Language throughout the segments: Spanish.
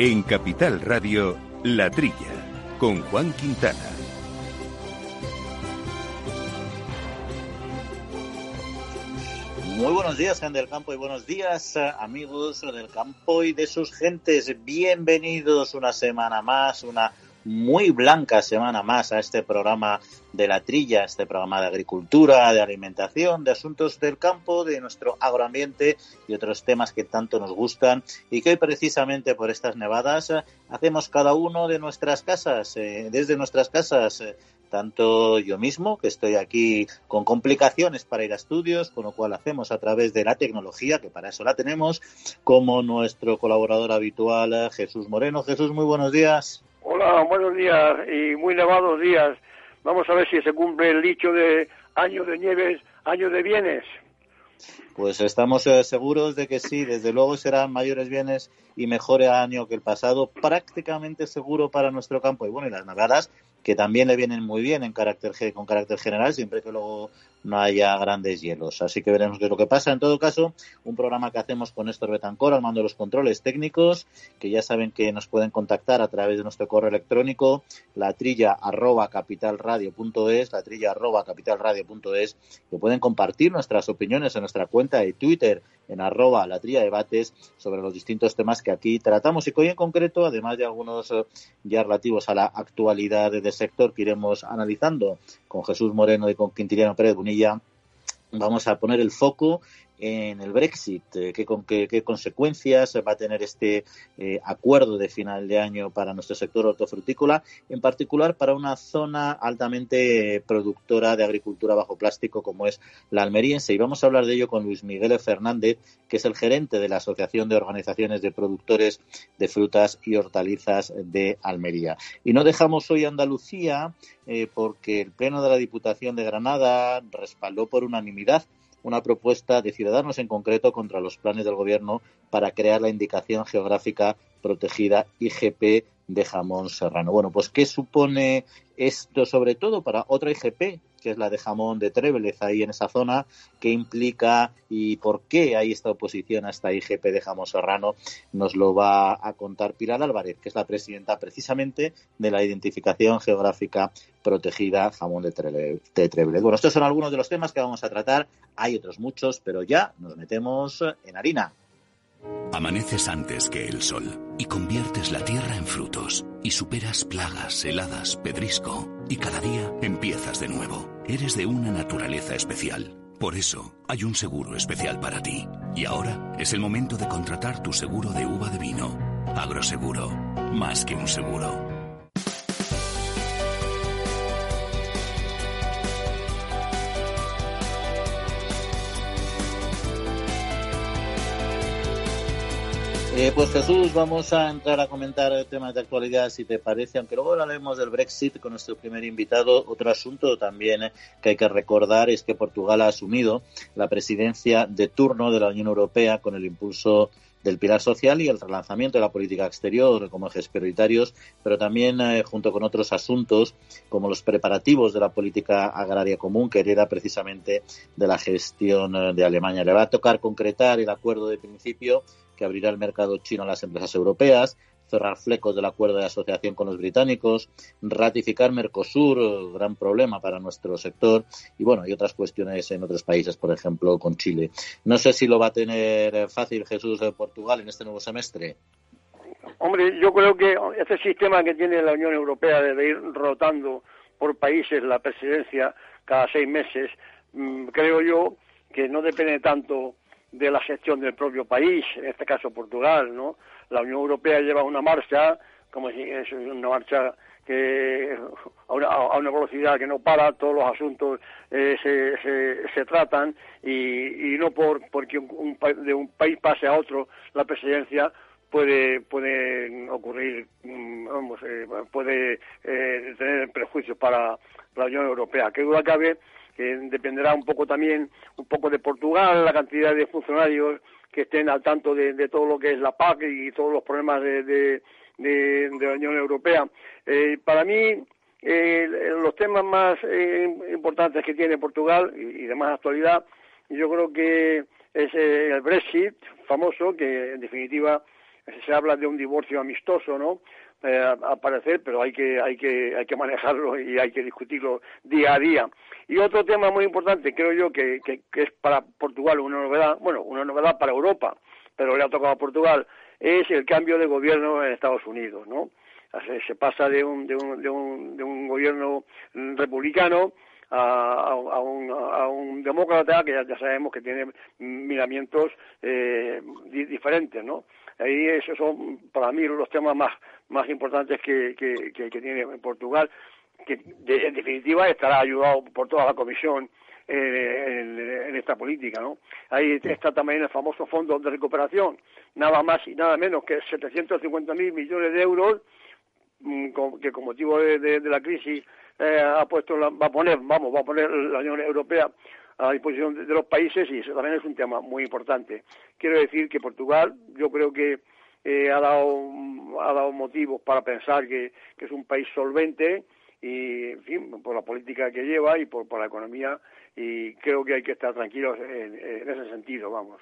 En Capital Radio, La Trilla, con Juan Quintana. Muy buenos días, gente del campo, y buenos días, eh, amigos del campo y de sus gentes. Bienvenidos una semana más, una muy blanca semana más a este programa de la trilla, este programa de agricultura, de alimentación, de asuntos del campo, de nuestro agroambiente y otros temas que tanto nos gustan y que hoy precisamente por estas nevadas hacemos cada uno de nuestras casas, eh, desde nuestras casas. Eh, tanto yo mismo, que estoy aquí con complicaciones para ir a estudios, con lo cual hacemos a través de la tecnología, que para eso la tenemos, como nuestro colaborador habitual, Jesús Moreno. Jesús, muy buenos días. Hola, buenos días y muy nevados días. Vamos a ver si se cumple el dicho de año de nieves, año de bienes. Pues estamos eh, seguros de que sí, desde luego serán mayores bienes y mejor año que el pasado, prácticamente seguro para nuestro campo. Y bueno, y las nevadas que también le vienen muy bien en carácter, con carácter general, siempre que luego no haya grandes hielos. Así que veremos qué es lo que pasa. En todo caso, un programa que hacemos con Néstor Betancor al mando de los controles técnicos, que ya saben que nos pueden contactar a través de nuestro correo electrónico, la trilla arroba capitalradio.es, la trilla arroba capitalradio.es, que pueden compartir nuestras opiniones en nuestra cuenta de Twitter, en arroba la trilla debates, sobre los distintos temas que aquí tratamos y que hoy en concreto, además de algunos eh, ya relativos a la actualidad sector que iremos analizando con Jesús Moreno y con Quintiliano Pérez Bonilla, vamos a poner el foco en el Brexit, eh, qué, qué, consecuencias va a tener este eh, acuerdo de final de año para nuestro sector hortofrutícola, en particular para una zona altamente productora de agricultura bajo plástico como es la almeriense. Y vamos a hablar de ello con Luis Miguel Fernández, que es el gerente de la Asociación de Organizaciones de Productores de Frutas y Hortalizas de Almería. Y no dejamos hoy Andalucía eh, porque el Pleno de la Diputación de Granada respaldó por unanimidad una propuesta de Ciudadanos en concreto contra los planes del Gobierno para crear la indicación geográfica protegida IGP de jamón serrano. Bueno, pues ¿qué supone esto sobre todo para otra IGP, que es la de jamón de Trévelez, ahí en esa zona? ¿Qué implica y por qué hay esta oposición a esta IGP de jamón serrano? Nos lo va a contar Pilar Álvarez, que es la presidenta precisamente de la identificación geográfica protegida jamón de Trévelez. Bueno, estos son algunos de los temas que vamos a tratar. Hay otros muchos, pero ya nos metemos en harina. Amaneces antes que el sol y conviertes la tierra en frutos y superas plagas, heladas, pedrisco y cada día empiezas de nuevo. Eres de una naturaleza especial. Por eso hay un seguro especial para ti. Y ahora es el momento de contratar tu seguro de uva de vino. Agroseguro, más que un seguro. Eh, pues Jesús, vamos a entrar a comentar temas de actualidad, si te parece, aunque luego hablaremos del Brexit con nuestro primer invitado. Otro asunto también que hay que recordar es que Portugal ha asumido la presidencia de turno de la Unión Europea con el impulso del pilar social y el relanzamiento de la política exterior como ejes prioritarios, pero también eh, junto con otros asuntos como los preparativos de la política agraria común que hereda precisamente de la gestión de Alemania. Le va a tocar concretar el acuerdo de principio que abrirá el mercado chino a las empresas europeas, cerrar flecos del acuerdo de asociación con los británicos, ratificar Mercosur, gran problema para nuestro sector, y bueno, y otras cuestiones en otros países, por ejemplo, con Chile. No sé si lo va a tener fácil Jesús de Portugal en este nuevo semestre. Hombre, yo creo que este sistema que tiene la Unión Europea de ir rotando por países la presidencia cada seis meses, mm, creo yo que no depende tanto de la gestión del propio país, en este caso Portugal, ¿no? La Unión Europea lleva una marcha, como si es una marcha que a una, velocidad que no para, todos los asuntos eh, se, se, tratan y, no por porque un, de un país pase a otro la presidencia puede puede ocurrir mm, vamos eh, puede eh, tener prejuicios para la Unión Europea. Que duda cabe que dependerá un poco también, un poco de Portugal, la cantidad de funcionarios que estén al tanto de, todo lo que es la PAC y todos los problemas de, la Unión Europea. Eh, para mí, eh, los temas más eh, importantes que tiene Portugal y, de más actualidad, yo creo que es el Brexit famoso, que en definitiva se habla de un divorcio amistoso, ¿no? Eh, aparecer, pero hay que, hay, que, hay que manejarlo y hay que discutirlo día a día. Y otro tema muy importante, creo yo, que, que, es para Portugal una novedad, bueno, una novedad para Europa, pero le ha tocado a Portugal, es el cambio de gobierno en Estados Unidos, ¿no? Se, pasa de un, de un, de un, de un gobierno republicano a, a, un, a, un, demócrata que ya, sabemos que tiene miramientos eh, diferentes, ¿no? Ahí esos son para mí los temas más, más importantes que, que, que, tiene Portugal, que en definitiva estará ayudado por toda la Comisión eh, en, esta política, ¿no? Ahí está también el famoso Fondo de Recuperación, nada más y nada menos que 750.000 millones de euros mm, que con motivo de, la crisis eh, ha puesto va a poner vamos va a poner la Unión Europea a disposición de, los países y eso también es un tema muy importante. Quiero decir que Portugal, yo creo que eh, ha dado ha dado motivos para pensar que, es un país solvente y en fin por la política que lleva y por, por la economía y creo que hay que estar tranquilos en, ese sentido vamos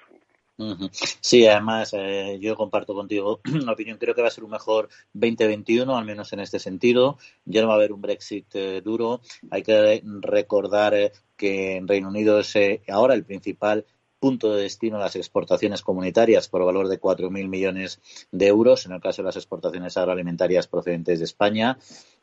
Sí, además eh, yo comparto contigo la opinión. Creo que va a ser un mejor 2021, al menos en este sentido. Ya no va a haber un Brexit eh, duro. Hay que recordar eh, que en Reino Unido es ahora el principal punto de destino las exportaciones comunitarias por valor de 4.000 millones de euros, en el caso de las exportaciones agroalimentarias procedentes de España,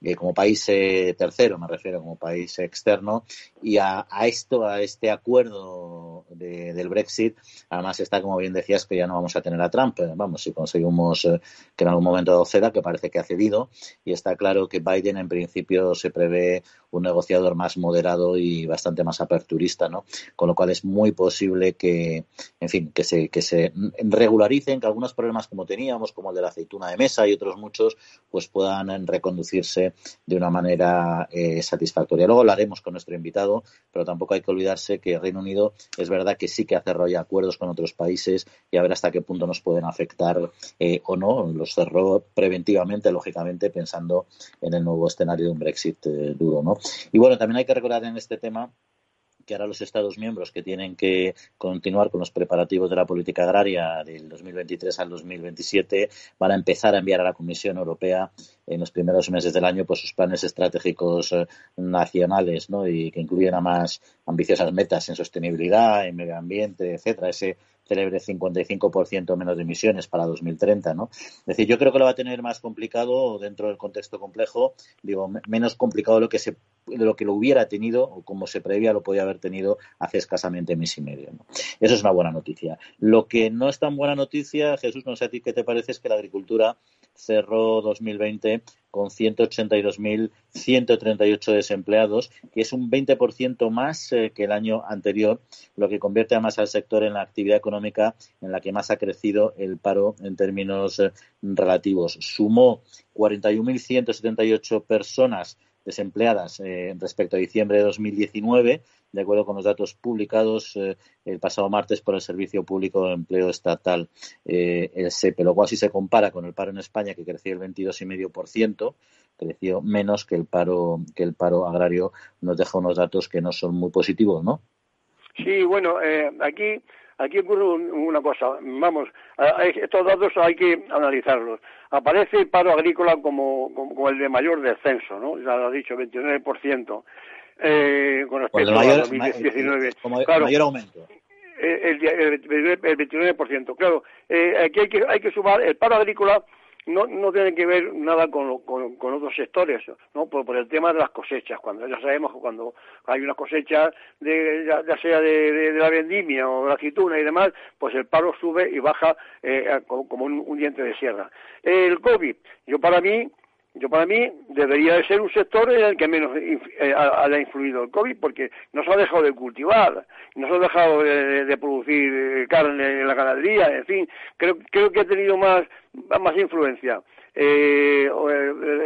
eh, como país eh, tercero, me refiero, como país externo, y a, esto, a este acuerdo del Brexit, además está, como bien decías, que ya no vamos a tener a Trump, eh, vamos, si conseguimos que en algún momento ceda, que parece que ha cedido, y está claro que Biden en principio se prevé un negociador más moderado y bastante más aperturista, ¿no? Con lo cual es muy posible que, en fin, que se, que se regularicen, que algunos problemas como teníamos, como el de la aceituna de mesa y otros muchos, pues puedan reconducirse de una manera eh, satisfactoria. Luego lo haremos con nuestro invitado, pero tampoco hay que olvidarse que Reino Unido es verdad que sí que ha cerrado ya acuerdos con otros países y a ver hasta qué punto nos pueden afectar eh, o no. Los cerró preventivamente, lógicamente, pensando en el nuevo escenario de un Brexit eh, duro, ¿no? Y bueno, también hay que recordar en este tema que ahora los Estados miembros que tienen que continuar con los preparativos de la política agraria del 2023 al 2027 van a empezar a enviar a la Comisión Europea en los primeros meses del año pues sus planes estratégicos eh, nacionales ¿no? y que incluyen a más ambiciosas metas en sostenibilidad, en medio ambiente, etcétera, ese celebre 55% menos de emisiones para 2030, ¿no? Es decir, yo creo que lo va a tener más complicado dentro del contexto complejo, digo, menos complicado de lo que se de lo que lo hubiera tenido o como se prevía lo podía haber tenido hace escasamente mes y medio. Eso es una buena noticia. Lo que no es tan buena noticia, Jesús, no sé a ti qué te parece, es que la agricultura cerró 2020 con 182.138 desempleados, que es un 20% más eh, que el año anterior, lo que convierte además al sector en la actividad económica en la que más ha crecido el paro en términos eh, relativos. Sumó 41.178 personas desempleadas eh, respecto a diciembre de 2019, de acuerdo con los datos publicados eh, el pasado martes por el Servicio Público de Empleo Estatal, eh, el SEPE. Luego, si se compara con el paro en España, que creció el 22,5%, creció menos que el paro que el paro agrario, nos deja unos datos que no son muy positivos, ¿no? Sí, bueno, aquí aquí ocurre una cosa, vamos, estos datos hay que analizarlos. Aparece el paro agrícola como, como, el de mayor descenso, ¿no? Ya lo ha dicho, 29%, eh, con respecto a 2019. Como mayor aumento. El, el, el, 29%. Claro, eh, aquí hay que, hay que sumar el paro agrícola no, no tiene que ver nada con, con, otros sectores, ¿no? Por, el tema de las cosechas. Cuando ya sabemos que cuando hay una cosecha, de, ya, sea de, la vendimia o de la aceituna y demás, pues el paro sube y baja eh, como, un, diente de sierra. El COVID, yo para mí, yo para mí debería de ser un sector en el que menos eh, haya influido el COVID, porque no se ha dejado de cultivar, no se ha dejado de, producir eh, carne en la ganadería, en fin, creo, creo que ha tenido más, más influencia. Eh,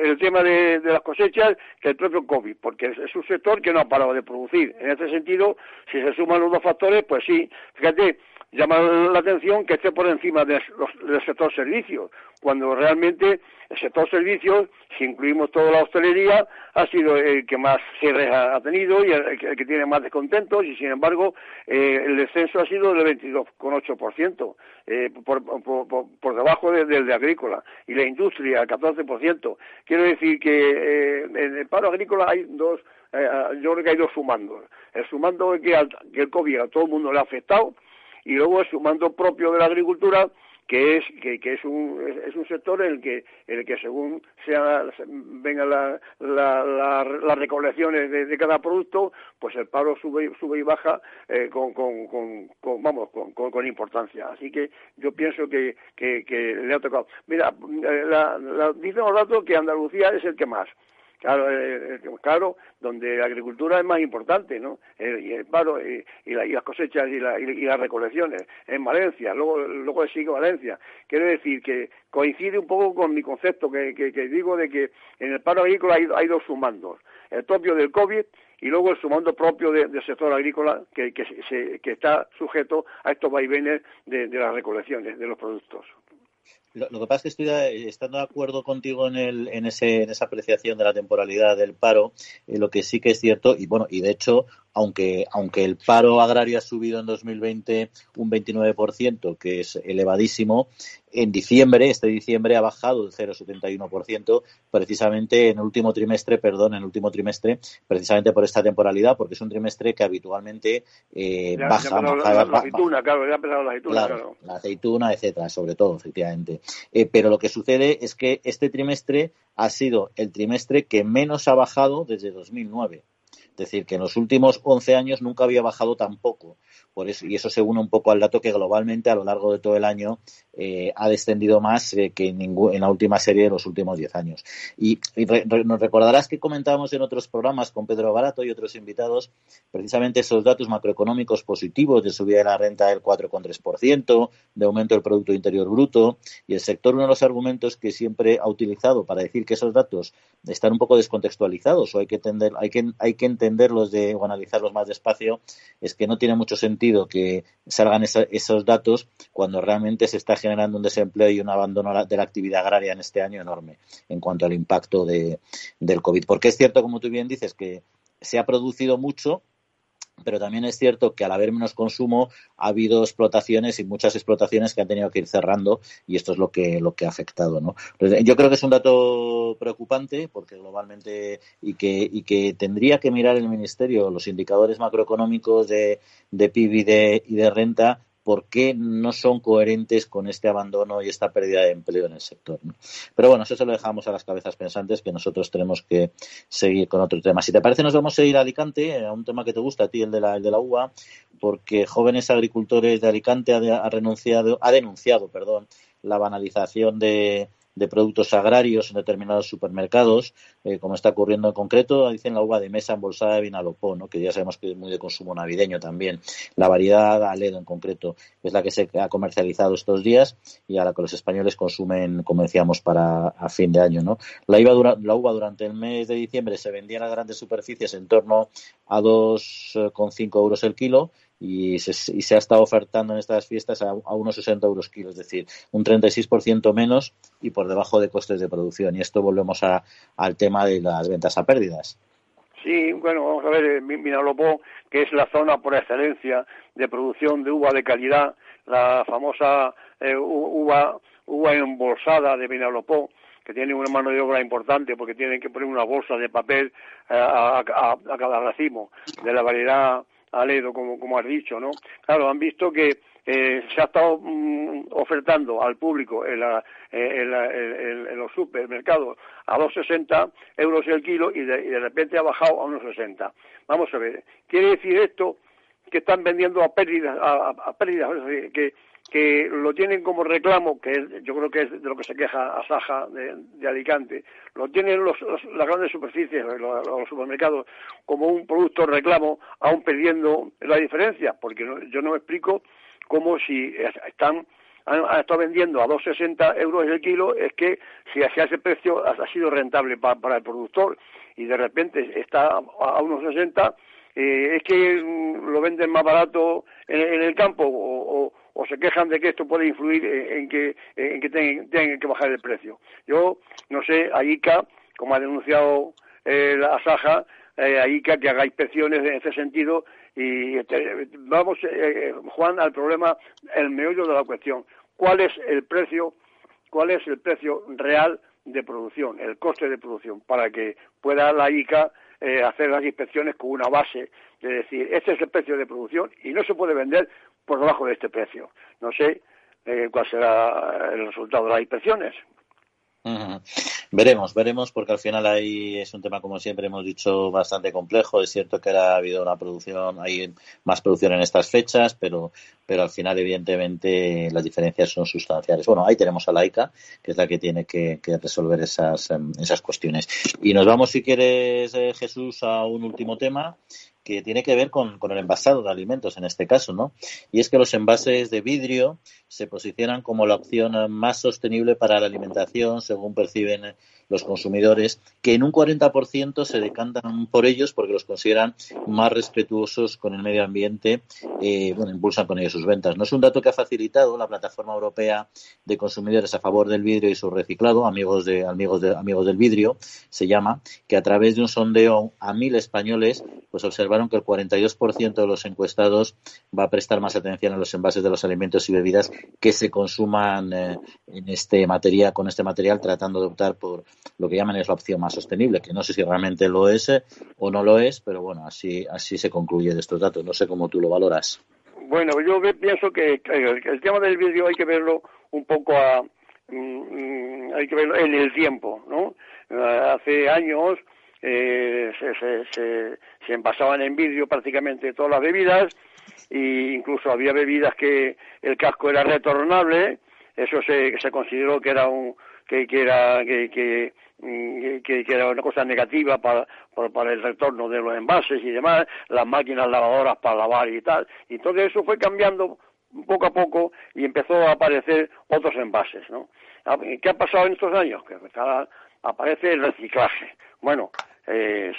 el, tema de, las cosechas que el propio COVID, porque es, un sector que no ha parado de producir. En este sentido, si se suman los dos factores, pues sí. Fíjate, llama la atención que esté por encima del sector servicios, cuando realmente el sector servicios, si incluimos toda la hostelería, ha sido el que más cierres ha, tenido y el, que tiene más descontentos y, sin embargo, eh, el descenso ha sido del 22,8%, eh, por, por, por, debajo del de, agrícola y la industria, el 14%. Quiero decir que eh, en el paro agrícola hay dos, eh, yo creo que hay dos sumandos. El sumando que, que el COVID a todo el mundo le ha afectado y luego sumando propio de la agricultura que es que, que es un es un sector en el que en el que según sea vengan la, las recolecciones de, cada producto pues el paro sube sube y baja eh, con, con, con, vamos con, con, importancia. Así que yo pienso que, que, que le ha tocado. Mira la, la, dicen los datos que Andalucía es el que más Claro, eh, eh, claro, donde la agricultura es más importante, ¿no? Eh, y el paro y, las cosechas y, las recolecciones en Valencia, luego luego sigue Valencia. Quiero decir que coincide un poco con mi concepto que, digo de que en el paro agrícola hay, dos sumandos, el propio del COVID y luego el sumando propio del sector agrícola que, que, está sujeto a estos vaivenes de las recolecciones de los productos. Lo, que pasa es que estoy eh, estando de acuerdo contigo en, el, en, ese, en esa apreciación de la temporalidad del paro. Eh, lo que sí que es cierto, y bueno, y de hecho, aunque, aunque el paro agrario ha subido en 2020 un 29%, que es elevadísimo, en diciembre, este diciembre ha bajado el 0,71%, precisamente en el último trimestre, perdón, en el último trimestre, precisamente por esta temporalidad, porque es un trimestre que habitualmente eh, baja. la, aceituna, claro, ya la aceituna, claro, La aceituna, etcétera, sobre todo, efectivamente. Eh, pero lo que sucede es que este trimestre ha sido el trimestre que menos ha bajado desde 2009. Es decir, que en los últimos 11 años nunca había bajado tampoco. Por eso, y eso se une un poco al dato que globalmente a lo largo de todo el año eh, ha descendido más eh, que en, en, la última serie de los últimos 10 años. Y, nos recordarás que comentábamos en otros programas con Pedro Barato y otros invitados precisamente esos datos macroeconómicos positivos de subida de la renta del 4,3%, de aumento del Producto Interior Bruto. Y el sector, uno de los argumentos que siempre ha utilizado para decir que esos datos están un poco descontextualizados o hay que, entender, hay que, hay que entenderlos de, o analizarlos más despacio, es que no tiene mucho sentido que salgan esos datos cuando realmente se está generando un desempleo y un abandono de la actividad agraria en este año enorme en cuanto al impacto de, del COVID. Porque es cierto, como tú bien dices, que se ha producido mucho, pero también es cierto que al haber menos consumo ha habido explotaciones y muchas explotaciones que han tenido que ir cerrando y esto es lo que lo que ha afectado no yo creo que es un dato preocupante porque globalmente y que y que tendría que mirar el ministerio los indicadores macroeconómicos de, de PIB y de, y de renta por qué no son coherentes con este abandono y esta pérdida de empleo en el sector. Pero bueno, eso se lo dejamos a las cabezas pensantes que nosotros tenemos que seguir con otro tema. Si te parece, nos vamos a ir a Alicante, a un tema que te gusta a ti, el de la, el de la uva, porque jóvenes agricultores de Alicante ha, renunciado, ha denunciado, perdón, la banalización de, de productos agrarios en determinados supermercados, eh, como está ocurriendo en concreto, dicen la uva de mesa embolsada de Vinalopó, ¿no? que ya sabemos que es muy de consumo navideño también. La variedad Aledo en concreto es la que se ha comercializado estos días y a la que los españoles consumen, como decíamos, para a fin de año. ¿no? La, la uva durante el mes de diciembre se vendía en las grandes superficies en torno a 2,5 eh, euros el kilo y se, y se ha estado ofertando en estas fiestas a, unos 60 euros kilo, es decir, un 36% menos y por debajo de costes de producción. Y esto volvemos a, al tema de las ventas a pérdidas. Sí, bueno, vamos a ver, Minalopó, eh, que es la zona por excelencia de producción de uva de calidad, la famosa eh, uva, uva embolsada de Minalopó, que tiene una mano de obra importante porque tienen que poner una bolsa de papel eh, a, cada racimo de la variedad Aledo, como, como has dicho, ¿no? Claro, han visto que eh, se ha estado mm, ofertando al público en, la, eh, en, los supermercados a 2,60 euros el kilo y de, repente ha bajado a unos 60. Vamos a ver, quiere decir esto que están vendiendo a pérdidas, a, pérdidas, que que lo tienen como reclamo, que yo creo que es de lo que se queja a Saja de, Alicante, lo tienen los, las grandes superficies, los, supermercados, como un producto reclamo, aún perdiendo la diferencia, porque yo no me explico cómo si están han, estado vendiendo a 2,60 euros el kilo, es que si hacia ese precio ha, sido rentable para el productor y de repente está a, unos 60, eh, es que mm, lo venden más barato en, el campo o o se quejan de que esto puede influir en, que, en que tengan, que bajar el precio. Yo no sé, a ICA, como ha denunciado eh, la Saja, eh, a ICA que haga inspecciones en ese sentido y este, vamos, eh, Juan, al problema, el meollo de la cuestión. ¿Cuál es el precio? ¿Cuál es el precio real de producción, el coste de producción, para que pueda la ICA eh, hacer las inspecciones con una base de decir, este es el precio de producción y no se puede vender por debajo de este precio. No sé eh, cuál será el resultado de las inspecciones. Veremos, veremos, porque al final ahí es un tema, como siempre hemos dicho, bastante complejo. Es cierto que ha habido una producción, hay más producción en estas fechas, pero, pero al final, evidentemente, las diferencias son sustanciales. Bueno, ahí tenemos a Laika, que es la que tiene que, resolver esas, em, esas cuestiones. Y nos vamos, si quieres, eh, Jesús, a un último tema que tiene que ver con, con, el envasado de alimentos en este caso, ¿no? Y es que los envases de vidrio se posicionan como la opción más sostenible para la alimentación, según perciben los consumidores, que en un 40% se decantan por ellos porque los consideran más respetuosos con el medio ambiente, eh, bueno, impulsan con ellos sus ventas. No es un dato que ha facilitado la plataforma europea de consumidores a favor del vidrio y su reciclado, amigos de amigos de amigos del vidrio, se llama, que a través de un sondeo a mil españoles, pues observaron que el 42% de los encuestados va a prestar más atención a los envases de los alimentos y bebidas que se consuman eh, en este material, con este material, tratando de optar por lo que llaman es la opción más sostenible, que no sé si realmente lo es eh, o no lo es, pero bueno, así, así se concluye de estos datos. No sé cómo tú lo valoras. Bueno, yo pienso que el tema del vídeo hay que verlo un poco a, mm, mm, hay que verlo en el tiempo, ¿no? Eh, hace años eh, se, se, se, se, envasaban en vidrio prácticamente todas las bebidas e incluso había bebidas que el casco era retornable, eso se, se consideró que era un, que, que era que, mm, que, que, era una cosa negativa para, para, el retorno de los envases y demás, las máquinas lavadoras para lavar y tal. Y todo eso fue cambiando poco a poco y empezó a aparecer otros envases, ¿no? Ah, ¿Qué ha pasado en estos años? Que aparece el reciclaje. Bueno, eh,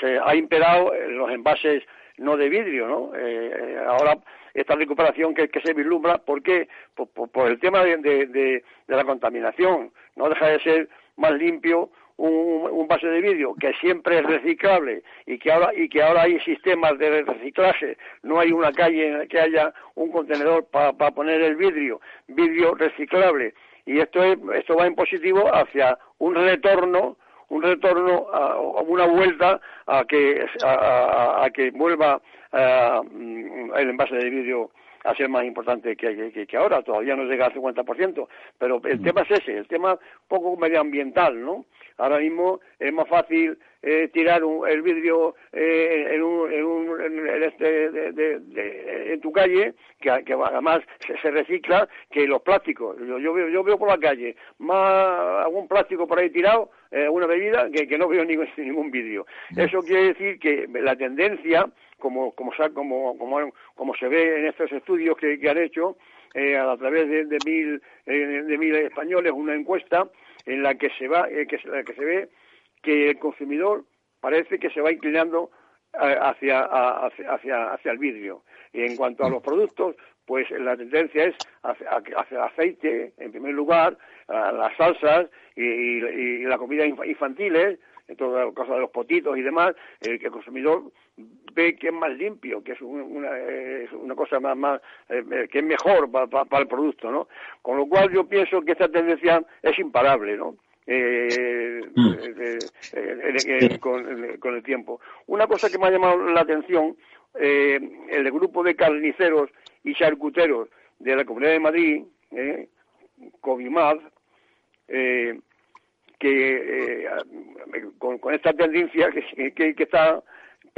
se, ha imperado los envases no de vidrio, ¿no? Eh, eh, ahora esta recuperación que, se vislumbra, ¿por qué? Por, el tema de, de, la contaminación. No deja de ser más limpio un, un, base de vidrio que siempre es reciclable y que ahora y que ahora hay sistemas de reciclaje no hay una calle en la que haya un contenedor para poner el vidrio vidrio reciclable y esto es, esto va en positivo hacia un retorno un retorno a, una vuelta a que a, que vuelva mm, el envase de vidrio a ser más importante que, que, ahora, todavía no llega al 50%, pero el mm. tema es ese, el tema poco medioambiental, ¿no? Ahora mismo es más fácil eh, tirar el vidrio eh, en, un, en, un, en, este, de, en tu calle, que, además se, recicla, que los plásticos. Yo, yo, veo, yo veo por la calle más algún plástico por ahí tirado, eh, una bebida, que, que no veo ningún, ningún vidrio. Eso quiere decir que la tendencia, como, como, como, como, como se ve en estos estudios que, han hecho, eh, a través de, de mil, de mil españoles, una encuesta, en la que se va, eh, que, que se ve que el consumidor parece que se va inclinando eh, hacia, hacia, hacia, el vidrio. Y en cuanto a los productos, pues la tendencia es hacia, hacia aceite, en primer lugar, las salsas y, la comida infantil, en toda la cosa de los potitos y demás, el el consumidor ve que es más limpio, que es una, una cosa más, más eh, que es mejor para el producto, ¿no? Con lo cual yo pienso que esta tendencia es imparable, ¿no? Eh, mm. eh, con, el tiempo. Una cosa que me ha llamado la atención, el grupo de carniceros y charcuteros de la Comunidad de Madrid, eh, Covimad, que con, esta tendencia que, que está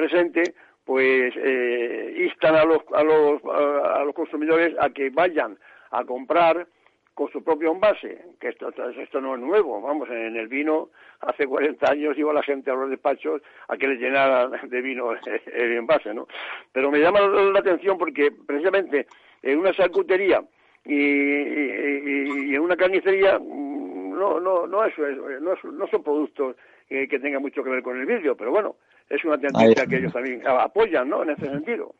presente, pues eh, instan a los, a, los, a los consumidores a que vayan a comprar con su propio envase, que esto, esto no es nuevo, vamos, en el vino hace 40 años iba la gente a los despachos a que les llenaran de vino el envase, ¿no? Pero me llama la atención porque precisamente en una charcutería y, y, en una carnicería mm, no, no, no, es, no, no son productos que tengan mucho que ver con el vidrio, pero bueno, es una tendencia que ellos también apoyan, ¿no? En ese sentido.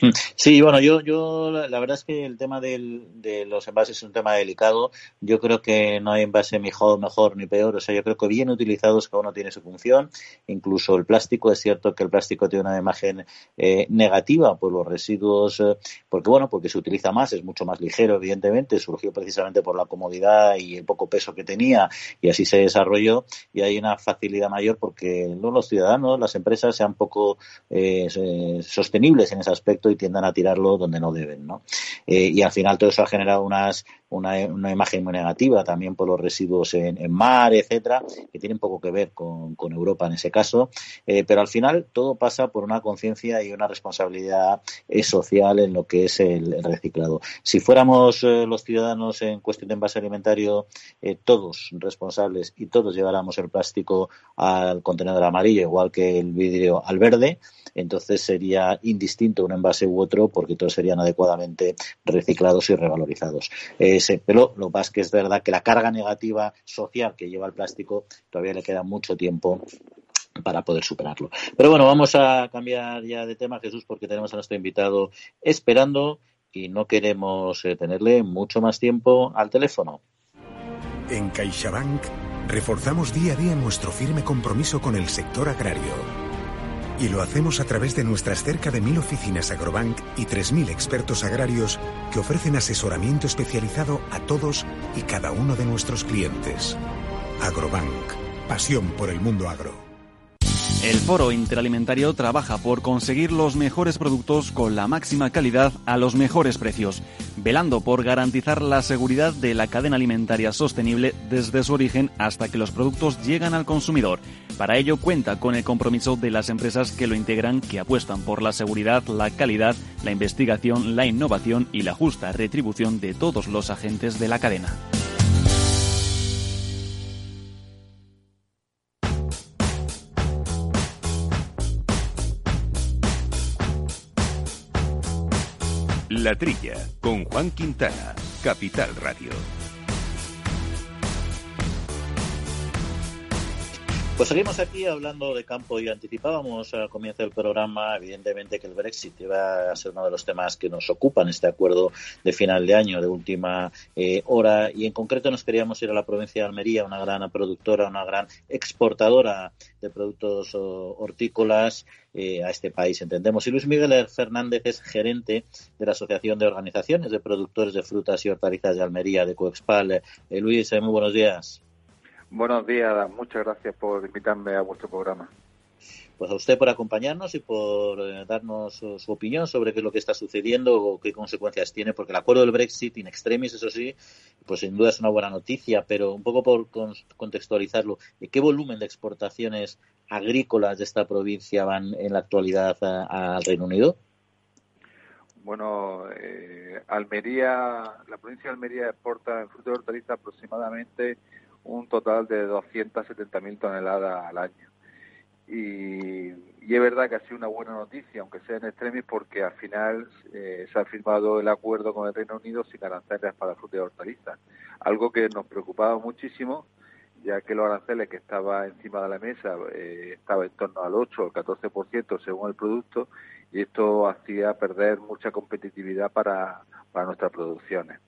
Mm. Sí, bueno, yo, yo la verdad es que el tema de los envases es un tema delicado. Yo creo que no hay envase mejor, mejor ni peor. O sea, yo creo que bien utilizados cada uno tiene su función. Incluso el plástico, es cierto que el plástico tiene una imagen eh, negativa por los residuos, eh, porque bueno, porque se utiliza más, es mucho más ligero, evidentemente. Surgió precisamente por la comodidad y el poco peso que tenía y así se desarrolló. Y hay una facilidad mayor porque los ciudadanos, las empresas sean poco eh, sostenibles en ese aspecto y tiendan a tirarlo donde no deben, ¿no? Eh, y al final todo eso ha generado unas una, una, imagen muy negativa también por los residuos en, mar, etcétera, que tienen poco que ver con, Europa en ese caso. Eh, pero al final todo pasa por una conciencia y una responsabilidad eh, social en lo que es el, reciclado. Si fuéramos los ciudadanos en cuestión de envase alimentario todos responsables y todos lleváramos el plástico al contenedor amarillo, igual que el vidrio al verde, entonces sería indistinto un envase u otro porque todos serían adecuadamente reciclados y revalorizados. pero lo más que es verdad que la carga negativa social que lleva el plástico todavía le queda mucho tiempo para poder superarlo. Pero bueno, vamos a cambiar ya de tema, Jesús, porque tenemos a nuestro invitado esperando y no queremos eh, tenerle mucho más tiempo al teléfono. En CaixaBank reforzamos día a día nuestro firme compromiso con el sector agrario y lo hacemos a través de nuestras cerca de mil oficinas Agrobank y 3.000 expertos agrarios que ofrecen asesoramiento especializado a todos y cada uno de nuestros clientes. Agrobank, pasión por el mundo agro. El Foro Interalimentario trabaja por conseguir los mejores productos con la máxima calidad a los mejores precios, velando por garantizar la seguridad de la cadena alimentaria sostenible desde su origen hasta que los productos llegan al consumidor. Para ello cuenta con el compromiso de las empresas que lo integran, que apuestan por la seguridad, la calidad, la investigación, la innovación y la justa retribución de todos los agentes de la cadena. La Trilla, con Juan Quintana, Capital Radio. Pues seguimos aquí hablando de campo y anticipábamos al comienzo del programa, evidentemente, que el Brexit iba a ser uno de los temas que nos ocupan este acuerdo de final de año, de última eh, hora, y en concreto nos queríamos ir a la provincia de Almería, una gran productora, una gran exportadora de productos hortícolas eh, a este país, entendemos. Y Luis Miguel Fernández es gerente de la Asociación de Organizaciones de Productores de Frutas y Hortalizas de Almería, de Coexpal. Eh, Luis, muy buenos días. Buenos días, muchas gracias por invitarme a vuestro programa. Pues a usted por acompañarnos y por eh, darnos su, opinión sobre qué es lo que está sucediendo o qué consecuencias tiene, porque el acuerdo del Brexit in extremis, eso sí, pues sin duda es una buena noticia, pero un poco por contextualizarlo, ¿qué volumen de exportaciones agrícolas de esta provincia van en la actualidad al Reino Unido? Bueno, eh, Almería, la provincia de Almería exporta en fruta y hortaliza aproximadamente un total de 270.000 toneladas al año. Y, es verdad que ha sido una buena noticia, aunque sea en extremis, porque al final eh, se ha firmado el acuerdo con el Reino Unido sin aranceles para fruta y hortalizas. Algo que nos preocupaba muchísimo, ya que los aranceles que estaba encima de la mesa eh, estaba en torno al 8 o el 14% según el producto, y esto hacía perder mucha competitividad para, para nuestras producciones.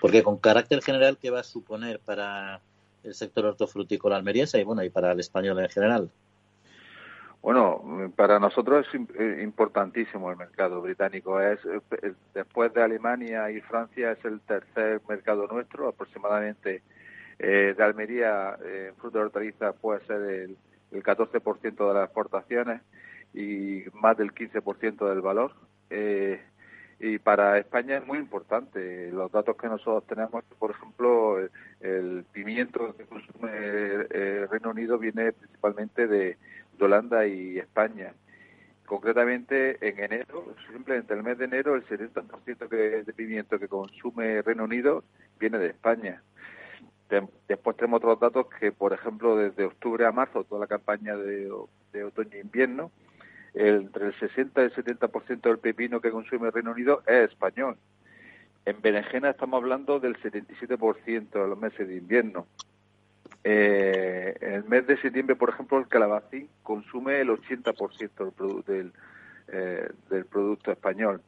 Porque con carácter general, ¿qué va a suponer para el sector hortofrutícola almeriense y bueno y para el español en general? Bueno, para nosotros es eh, importantísimo el mercado británico. Es eh, después de Alemania y Francia es el tercer mercado nuestro. Aproximadamente eh, de Almería en fruta y hortaliza puede ser el, el 14% de las exportaciones y más del 15% del valor. Eh, y para España es muy importante. Los datos que nosotros tenemos, por ejemplo, el pimiento que consume el Reino Unido viene principalmente de, Holanda y España. Concretamente, en enero, simplemente el mes de enero, el 70% de pimiento que consume Reino Unido viene de España. Después tenemos otros datos que, por ejemplo, desde octubre a marzo, toda la campaña de, de otoño e invierno, entre el 60 y el 70% del pepino que consume el Reino Unido es español. En berenjena estamos hablando del 77% de los meses de invierno. Eh, en el mes de septiembre, por ejemplo, el calabacín consume el 80% del, del, eh, del producto español.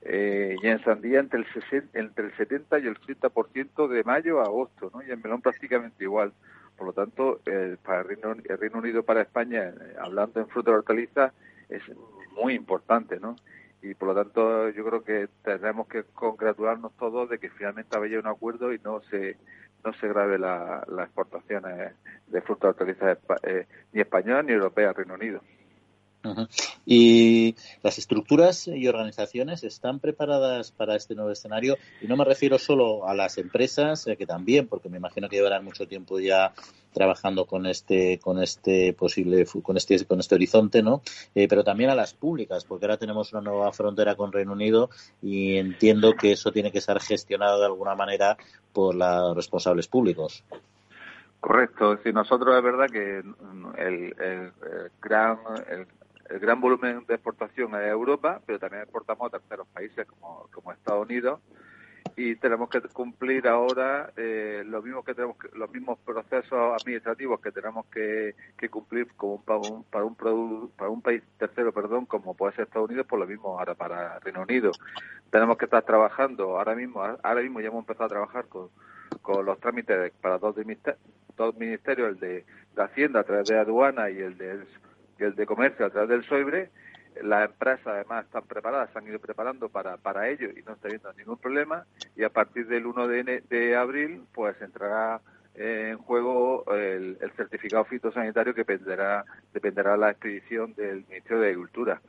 Eh, y en sandía entre el, 60, entre el 70 y el 80% de mayo a agosto, y en melón prácticamente igual. Por lo tanto, para el Reino, el Reino, Unido, para España, hablando en fruta y hortalizas, es muy importante, ¿no? y por lo tanto yo creo que tendremos que congratularnos todos de que finalmente haya un acuerdo y no se no se grave las exportaciones de frutas hortalizas eh, ni españolas ni europeas al Reino Unido. Y las estructuras y organizaciones están preparadas para este nuevo escenario y no me refiero solo a las empresas eh, que también, porque me imagino que llevarán mucho tiempo ya trabajando con este con este posible con este con este horizonte, ¿no? Eh, pero también a las públicas, porque ahora tenemos una nueva frontera con Reino Unido y entiendo que eso tiene que ser gestionado de alguna manera por los responsables públicos. Correcto, es nosotros es verdad que el, el gran el gran volumen de exportación es Europa, pero también exportamos a terceros países como, Estados Unidos. Y tenemos que cumplir ahora eh, los mismos que tenemos los mismos procesos administrativos que tenemos que, cumplir como para un para para un país tercero perdón como puede ser Estados Unidos por lo mismo ahora para Reino Unido. Tenemos que estar trabajando ahora mismo ahora mismo ya hemos empezado a trabajar con, con los trámites para dos, dos ministerios el de, de Hacienda a través de aduana y el de de comercio a través del SOIBRE, las empresas además están preparadas, se han ido preparando para, para ello y no está habiendo ningún problema y a partir del 1 de, abril pues entrará en juego el, certificado fitosanitario que dependerá, dependerá de la expedición del Ministerio de Agricultura.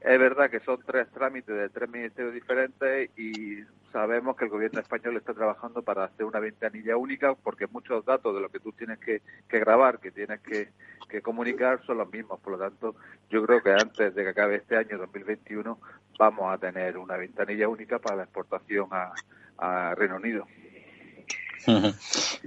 Es verdad que son tres trámites de tres ministerios diferentes y sabemos que el gobierno español está trabajando para hacer una ventanilla única porque muchos datos de lo que tú tienes que, grabar, que tienes que, comunicar, son los mismos. Por lo tanto, yo creo que antes de que acabe este año 2021 vamos a tener una ventanilla única para la exportación a Reino Unido.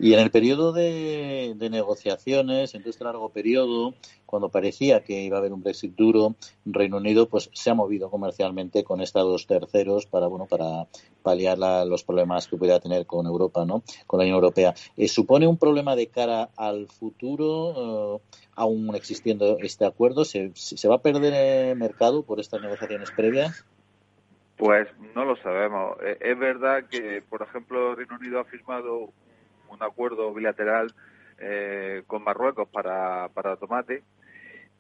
Y en el periodo de, negociaciones, en este largo periodo, cuando parecía que iba a haber un Brexit duro, Reino Unido pues se ha movido comercialmente con estados terceros para bueno para paliar los problemas que pudiera tener con Europa, ¿no? Con la Unión Europea. Eh, ¿Supone un problema de cara al futuro, eh, aún existiendo este acuerdo? ¿Se, ¿Se va a perder mercado por estas negociaciones previas? Pues no lo sabemos. Eh, es verdad que, por ejemplo, Reino Unido ha firmado un acuerdo bilateral eh, con Marruecos para, para tomate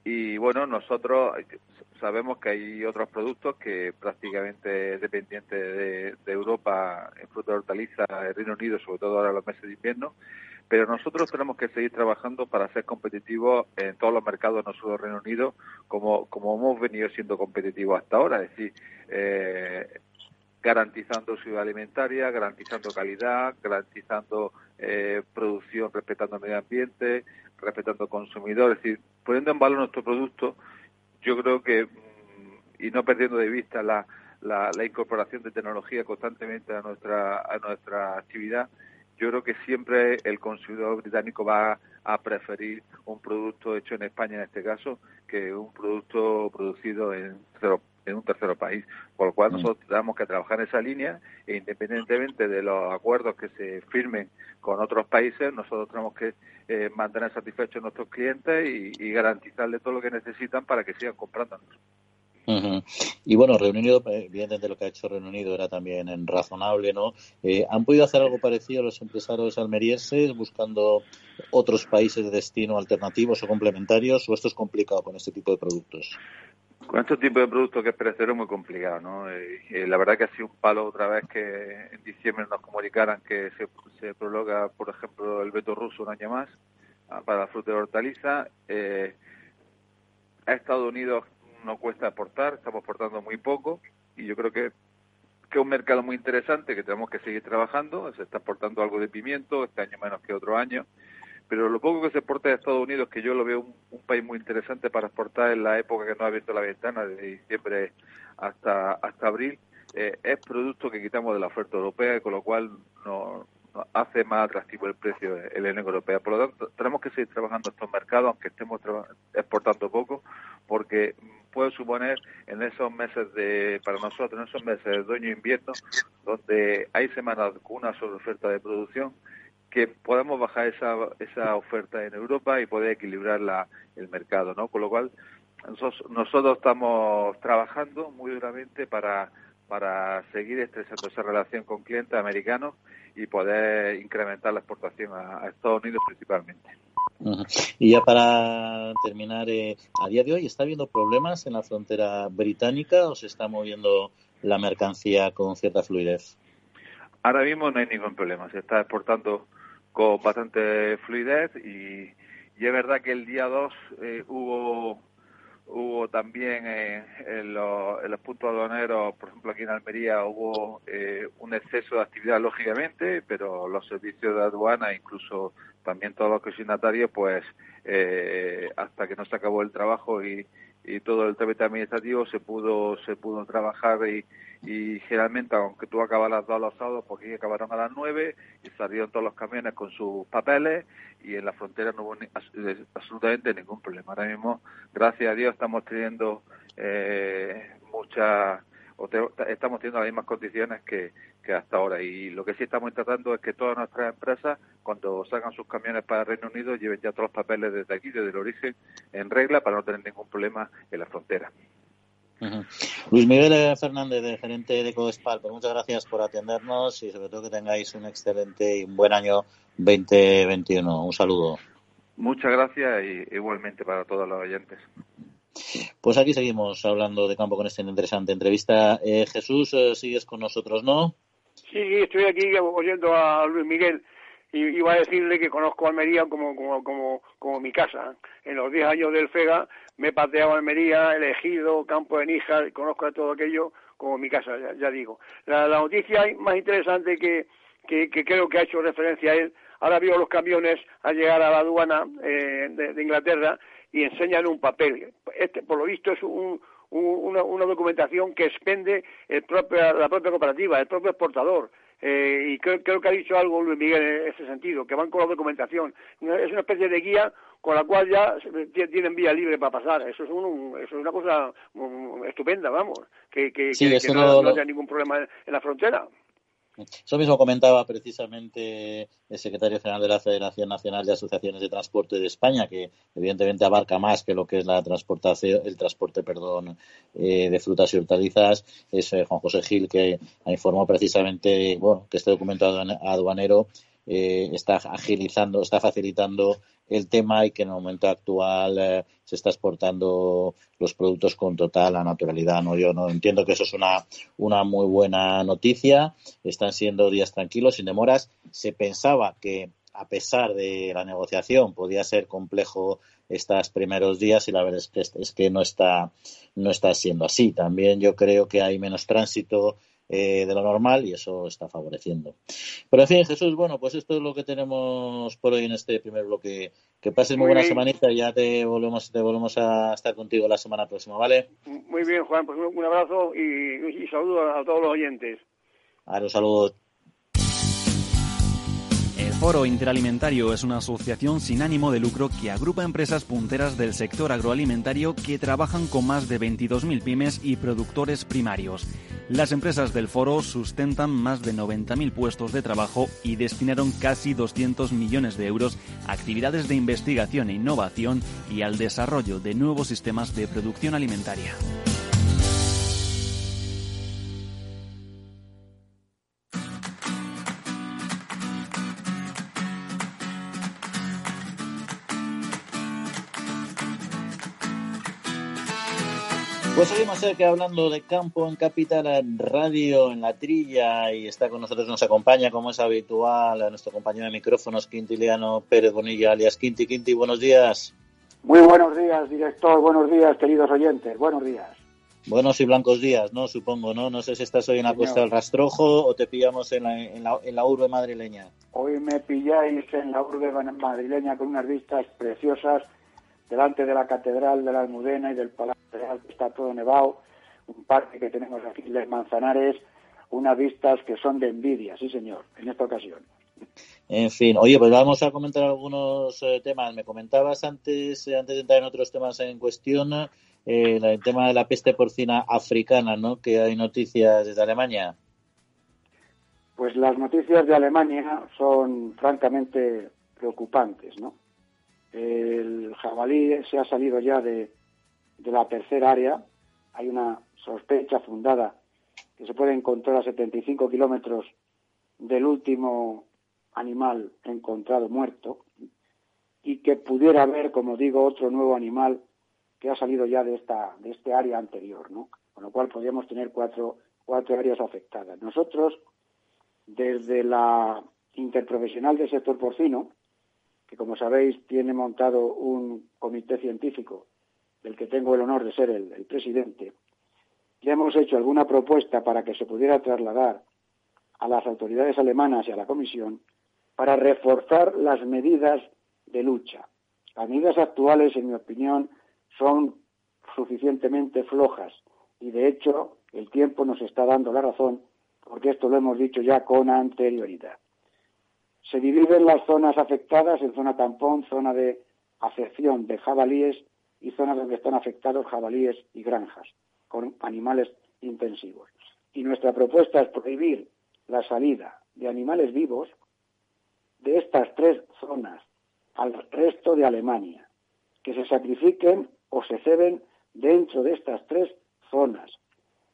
y bueno, nosotros sabemos que hay otros productos que prácticamente dependientes de, de Europa en fruta de hortaliza, el Reino Unido, sobre todo ahora en los meses de invierno, pero nosotros tenemos que seguir trabajando para ser competitivos en todos los mercados, no solo Reino Unido, como, como hemos venido siendo competitivos hasta ahora, es decir, eh, garantizando ciudad alimentaria, garantizando calidad, garantizando eh, producción, respetando el medio ambiente, respetando consumidores, es decir, poniendo en valor nuestro producto, yo creo que, mm, y no perdiendo de vista la, la, la incorporación de tecnología constantemente a nuestra, a nuestra actividad, yo creo que siempre el consumidor británico va a preferir un producto hecho en España en este caso que un producto producido en, en un tercero país. Por lo cual mm. nosotros tenemos que trabajar en esa línea e independientemente de los acuerdos que se firmen con otros países, nosotros tenemos que eh, mantener satisfechos a nuestros clientes y, y garantizarles todo lo que necesitan para que sigan Y bueno, Reino Unido, evidentemente lo que ha hecho Reino Unido era también razonable, ¿no? Eh, ¿Han podido hacer algo parecido los empresarios almerienses buscando otros países de destino alternativos o complementarios o esto es complicado con este tipo de productos? Con este tipo de productos que es perecedero es muy complicado, ¿no? Eh, la verdad que ha sido un palo otra vez que en diciembre nos comunicaran que se, se prolonga, por ejemplo, el veto ruso un año más ah, para la fruta y hortaliza. Eh, Estados Unidos no cuesta aportar, estamos aportando muy poco y yo creo que que es un mercado muy interesante que tenemos que seguir trabajando, se está aportando algo de pimiento, este año menos que otro año, pero lo poco que se exporta de Estados Unidos, que yo lo veo un, país muy interesante para exportar en la época que no ha abierto la ventana, de diciembre hasta, hasta abril, eh, es producto que quitamos de la oferta europea con lo cual no, hace más atractivo el precio en la Unión Europea. Por lo tanto, tenemos que seguir trabajando estos mercados, aunque estemos exportando poco, porque puede suponer en esos meses de, para nosotros, en esos meses de otoño e invierno, donde hay semanas con una sola oferta de producción, que podamos bajar esa, esa oferta en Europa y poder equilibrar la, el mercado, ¿no? Con lo cual, nosotros, estamos trabajando muy duramente para, para seguir estrechando esa relación con clientes americanos y poder incrementar la exportación a, Estados Unidos principalmente. Y ya para terminar, eh, a día de hoy está habiendo problemas en la frontera británica o se está moviendo la mercancía con cierta fluidez? Ahora mismo no hay ningún problema, se está exportando con bastante fluidez y, es verdad que el día 2 eh, hubo hubo también eh, en, los, puntos aduaneros, por ejemplo aquí en Almería hubo eh, un exceso de actividad lógicamente, pero los servicios de aduana, incluso también todos los cocinatarios, pues hasta que no se acabó el trabajo y, y todo el trámite administrativo se pudo se pudo trabajar y, y generalmente aunque tú acabas las dos los sábados porque acabaron a las nueve y salieron todos los camiones con sus papeles y en la frontera no hubo absolutamente ningún problema ahora mismo gracias a Dios estamos teniendo eh, muchas estamos teniendo las mismas condiciones que, hasta ahora. Y lo que sí estamos tratando es que todas nuestras empresas, cuando sacan sus camiones para Reino Unido, lleven ya todos los papeles desde aquí, desde el origen, en regla, para no tener ningún problema en la frontera. Luis Miguel Fernández, de gerente de Codespal, pues muchas gracias por atendernos y sobre todo que tengáis un excelente y un buen año 2021. Un saludo. Muchas gracias y igualmente para todos los oyentes. Pues aquí seguimos hablando de campo con esta interesante entrevista. Eh, Jesús, eh, sigues con nosotros, ¿no? Sí, estoy aquí oyendo a Luis Miguel iba a decirle que conozco Almería como, como, como, como mi casa. En los 10 años del FEGA me he pateado Almería, elegido, Campo de Níjar, conozco todo aquello como mi casa, ya, digo. La, noticia más interesante que, que, creo que ha hecho referencia a él, ahora vio los camiones a llegar a la aduana eh, de Inglaterra y enseñan un papel. Este, por lo visto, es una, documentación que expende el propio, la propia cooperativa, el propio exportador. Eh, y creo, que ha dicho algo Luis Miguel en ese sentido, que van con la documentación. Es una especie de guía con la cual ya tienen vía libre para pasar. Eso es, eso es una cosa estupenda, vamos, que, que, no, haya ningún problema en la frontera. Eso mismo comentaba precisamente el secretario general de la Federación Nacional de Asociaciones de Transporte de España, que evidentemente abarca más que lo que es la transportación, el transporte, perdón, eh, de frutas y hortalizas. Es eh, Juan José Gil que informó precisamente, bueno, que este documento aduanero eh, está agilizando, está facilitando el tema y que en el momento actual eh, se está exportando los productos con total naturalidad. ¿no? Yo no entiendo que eso es una, una muy buena noticia. Están siendo días tranquilos, sin demoras. Se pensaba que a pesar de la negociación podía ser complejo estos primeros días y la verdad es que, es que no está no está siendo así. También yo creo que hay menos tránsito eh, de lo normal y eso está favoreciendo. Pero en fin, Jesús, bueno, pues esto es lo que tenemos por hoy en este primer bloque. Que pases muy, buena semanita y ya te volvemos, te volvemos a estar contigo la semana próxima, ¿vale? Muy bien, Juan, pues un, abrazo y, y saludo a, todos los oyentes. A un saludo. Foro Interalimentario es una asociación sin ánimo de lucro que agrupa empresas punteras del sector agroalimentario que trabajan con más de 22.000 pymes y productores primarios. Las empresas del foro sustentan más de 90.000 puestos de trabajo y destinaron casi 200 millones de euros a actividades de investigación e innovación y al desarrollo de nuevos sistemas de producción alimentaria. Pues seguimos que hablando de campo en Capital Radio, en la trilla, y está con nosotros, nos acompaña, como es habitual, a nuestro compañero de micrófonos, Quintiliano Pérez Bonilla, alias Quinti. Quinti, buenos días. Muy buenos días, director. Buenos días, queridos oyentes. Buenos días. Buenos y blancos días, ¿no? Supongo, ¿no? No sé si estás hoy en la Costa del Rastrojo o te pillamos en la, en, la, en la urbe madrileña. Hoy me pilláis en la urbe madrileña con unas vistas preciosas delante de la Catedral de la Almudena y del Palacio Real, que está todo nevado, un parque que tenemos aquí, Les Manzanares, unas vistas que son de envidia, sí señor, en esta ocasión. En fin, oye, pues vamos a comentar algunos eh, temas. Me comentabas antes, eh, antes de entrar en otros temas en cuestión, eh, el tema de la peste porcina africana, ¿no? Que hay noticias desde Alemania. Pues las noticias de Alemania son francamente preocupantes, ¿no? El jabalí se ha salido ya de, la tercera área. Hay una sospecha fundada que se puede encontrar a 75 kilómetros del último animal encontrado muerto y que pudiera haber, como digo, otro nuevo animal que ha salido ya de esta de este área anterior, ¿no? Con lo cual podríamos tener cuatro cuatro áreas afectadas. Nosotros, desde la interprofesional del sector porcino, que como sabéis tiene montado un comité científico del que tengo el honor de ser el, presidente, ya hemos hecho alguna propuesta para que se pudiera trasladar a las autoridades alemanas y a la Comisión para reforzar las medidas de lucha. Las medidas actuales, en mi opinión, son suficientemente flojas y, de hecho, el tiempo nos está dando la razón porque esto lo hemos dicho ya con anterioridad. Se dividen las zonas afectadas en zona tampón, zona de afección de jabalíes y zonas donde están afectados jabalíes y granjas con animales intensivos. Y nuestra propuesta es prohibir la salida de animales vivos de estas tres zonas al resto de Alemania, que se sacrifiquen o se ceben dentro de estas tres zonas.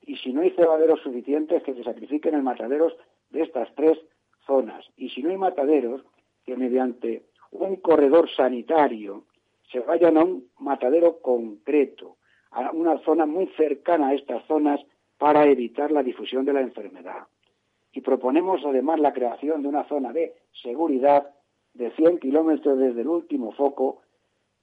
Y si no hay cebaderos suficientes, que se sacrifiquen en mataderos de estas tres zonas. Y si no hay mataderos, que mediante un corredor sanitario se vayan a un matadero concreto, a una zona muy cercana a estas zonas para evitar la difusión de la enfermedad. Y proponemos además la creación de una zona de seguridad de 100 kilómetros desde el último foco,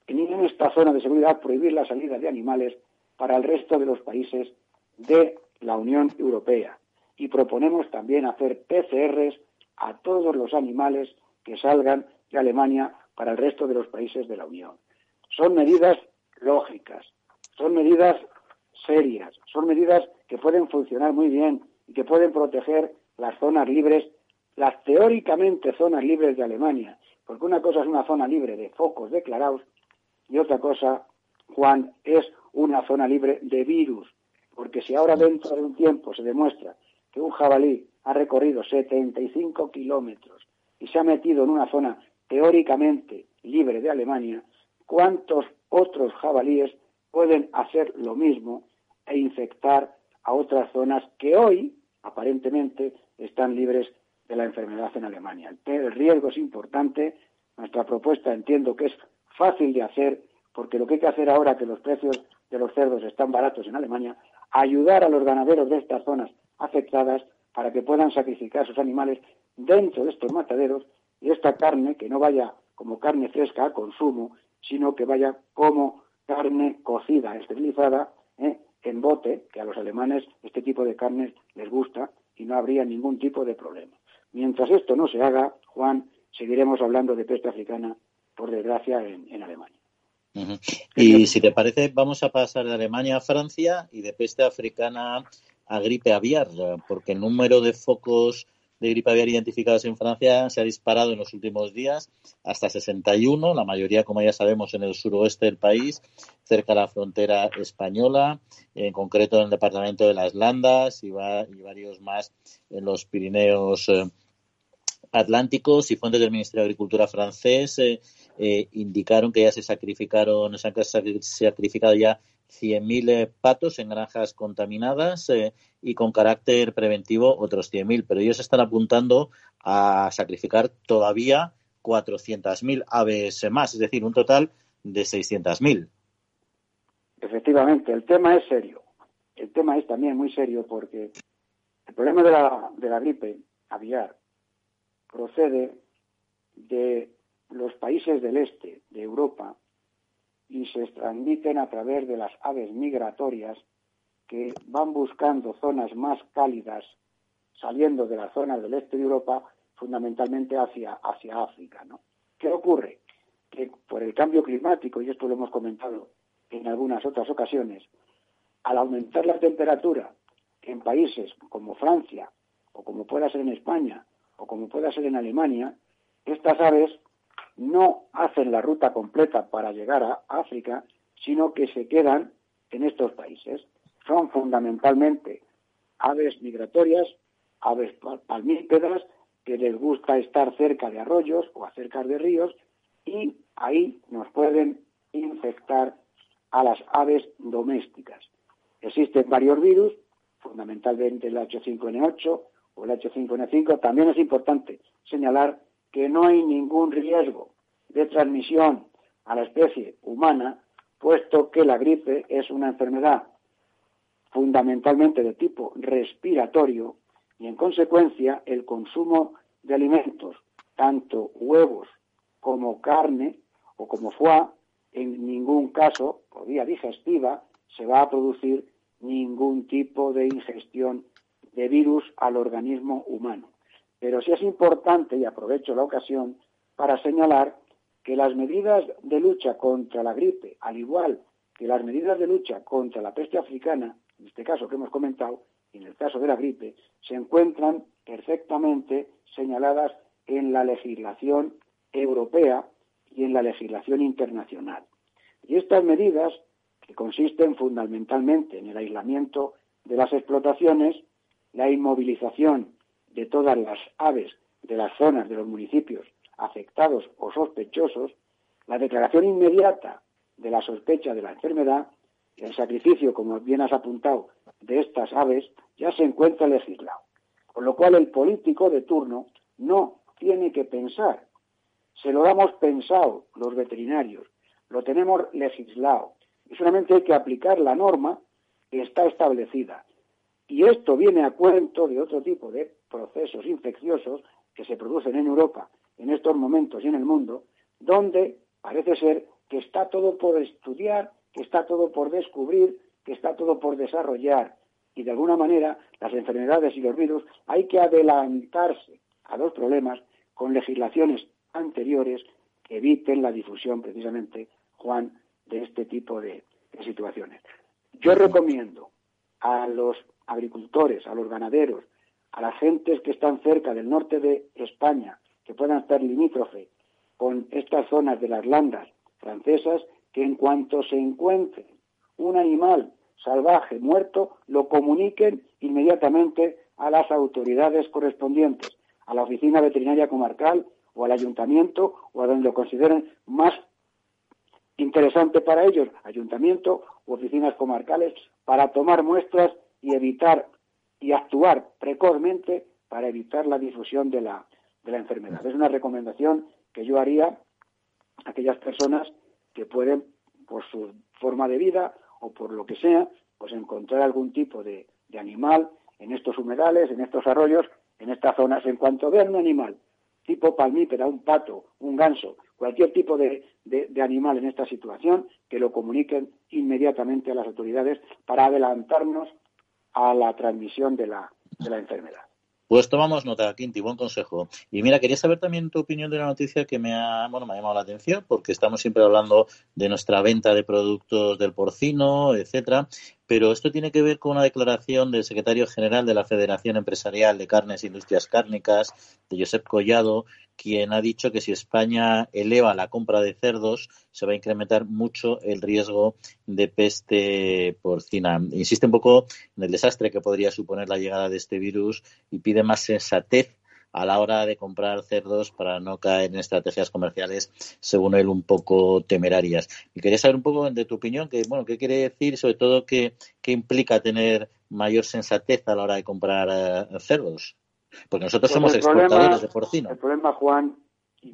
en esta zona de seguridad prohibir la salida de animales para el resto de los países de la Unión Europea. Y proponemos también hacer PCRs a todos los animales que salgan de Alemania para el resto de los países de la Unión. Son medidas lógicas, son medidas serias, son medidas que pueden funcionar muy bien y que pueden proteger las zonas libres, las teóricamente zonas libres de Alemania, porque una cosa es una zona libre de focos declarados y otra cosa, Juan, es una zona libre de virus, porque si ahora dentro de un tiempo se demuestra que un jabalí ha recorrido 75 kilómetros y se ha metido en una zona teóricamente libre de Alemania, ¿cuántos otros jabalíes pueden hacer lo mismo e infectar a otras zonas que hoy, aparentemente, están libres de la enfermedad en Alemania. El riesgo es importante. Nuestra propuesta entiendo que es fácil de hacer porque lo que hay que hacer ahora que los precios de los cerdos están baratos en Alemania, ayudar a los ganaderos de estas zonas afectadas para que puedan sacrificar sus animales dentro de estos mataderos y esta carne que no vaya como carne fresca a consumo, sino que vaya como carne cocida, esterilizada, ¿eh? en bote, que a los alemanes este tipo de carne les gusta y no habría ningún tipo de problema. Mientras esto no se haga, Juan, seguiremos hablando de peste africana, por desgracia, en, Alemania. Y si te parece, vamos a pasar de Alemania a Francia y de peste africana a gripe aviar, porque el número de focos de gripe aviar identificados en Francia se ha disparado en los últimos días hasta 61, la mayoría, como ya sabemos, en el suroeste del país, cerca de la frontera española, en concreto en el departamento de las Landas y, varios más en los Pirineos eh, Atlánticos y fuentes del Ministerio de Agricultura francés eh, eh, indicaron que ya se sacrificaron, se han sacrificado ya 100.000 eh, patos en granjas contaminadas eh, y con carácter preventivo otros 100.000, pero ellos están apuntando a sacrificar todavía 400.000 aves más, es decir, un total de 600.000. Efectivamente, el tema es serio. El tema es también muy serio porque el problema de la, de la gripe aviar procede de los países del este de Europa y se transmiten a través de las aves migratorias que van buscando zonas más cálidas, saliendo de las zonas del este de Europa, fundamentalmente hacia, hacia África. ¿no? ¿Qué ocurre? Que por el cambio climático, y esto lo hemos comentado en algunas otras ocasiones, al aumentar la temperatura en países como Francia, o como pueda ser en España, o como pueda ser en Alemania, estas aves no hacen la ruta completa para llegar a África, sino que se quedan en estos países. Son fundamentalmente aves migratorias, aves palmípedas, que les gusta estar cerca de arroyos o cerca de ríos y ahí nos pueden infectar a las aves domésticas. Existen varios virus, fundamentalmente el H5N8 o el H5N5. También es importante señalar que no hay ningún riesgo de transmisión a la especie humana, puesto que la gripe es una enfermedad fundamentalmente de tipo respiratorio y en consecuencia el consumo de alimentos, tanto huevos como carne o como foie, en ningún caso, por vía digestiva, se va a producir ningún tipo de ingestión de virus al organismo humano. Pero sí es importante, y aprovecho la ocasión, para señalar que las medidas de lucha contra la gripe, al igual que las medidas de lucha contra la peste africana, en este caso que hemos comentado, y en el caso de la gripe, se encuentran perfectamente señaladas en la legislación europea y en la legislación internacional. Y estas medidas, que consisten fundamentalmente en el aislamiento de las explotaciones, la inmovilización de todas las aves de las zonas de los municipios afectados o sospechosos, la declaración inmediata de la sospecha de la enfermedad el sacrificio, como bien has apuntado, de estas aves ya se encuentra legislado. Con lo cual el político de turno no tiene que pensar. Se lo damos pensado los veterinarios, lo tenemos legislado. Y solamente hay que aplicar la norma que está establecida. Y esto viene a cuento de otro tipo de procesos infecciosos que se producen en Europa en estos momentos y en el mundo, donde parece ser que está todo por estudiar, que está todo por descubrir, que está todo por desarrollar. Y de alguna manera las enfermedades y los virus hay que adelantarse a los problemas con legislaciones anteriores que eviten la difusión precisamente, Juan, de este tipo de, situaciones. Yo recomiendo a los agricultores, a los ganaderos, a las gentes que están cerca del norte de España, que puedan estar limítrofe con estas zonas de las landas francesas, que en cuanto se encuentre un animal salvaje muerto, lo comuniquen inmediatamente a las autoridades correspondientes, a la oficina veterinaria comarcal o al ayuntamiento o a donde lo consideren más interesante para ellos, ayuntamiento u oficinas comarcales, para tomar muestras y evitar y actuar precozmente para evitar la difusión de la, de la enfermedad. Es una recomendación que yo haría a aquellas personas que pueden, por su forma de vida o por lo que sea, pues encontrar algún tipo de, animal en estos humedales, en estos arroyos, en estas zonas. En cuanto vean un animal tipo palmípera, un pato, un ganso, cualquier tipo de, de, animal en esta situación, que lo comuniquen inmediatamente a las autoridades para adelantarnos a la transmisión de la, de la enfermedad. Pues tomamos nota, Quinti, buen consejo. Y mira, quería saber también tu opinión de una noticia que me ha, bueno, me ha llamado la atención, porque estamos siempre hablando de nuestra venta de productos del porcino, etcétera, pero esto tiene que ver con una declaración del secretario general de la Federación Empresarial de Carnes e Industrias Cárnicas, de Josep Collado, quien ha dicho que si España eleva la compra de cerdos, se va a incrementar mucho el riesgo de peste porcina. Insiste un poco en el desastre que podría suponer la llegada de este virus y pide más sensatez a la hora de comprar cerdos para no caer en estrategias comerciales, según él, un poco temerarias. Y quería saber un poco de tu opinión, que, bueno, qué quiere decir, sobre todo, qué, qué implica tener mayor sensatez a la hora de comprar eh, cerdos. Porque nosotros pues somos exportadores de porcino. El problema, Juan, y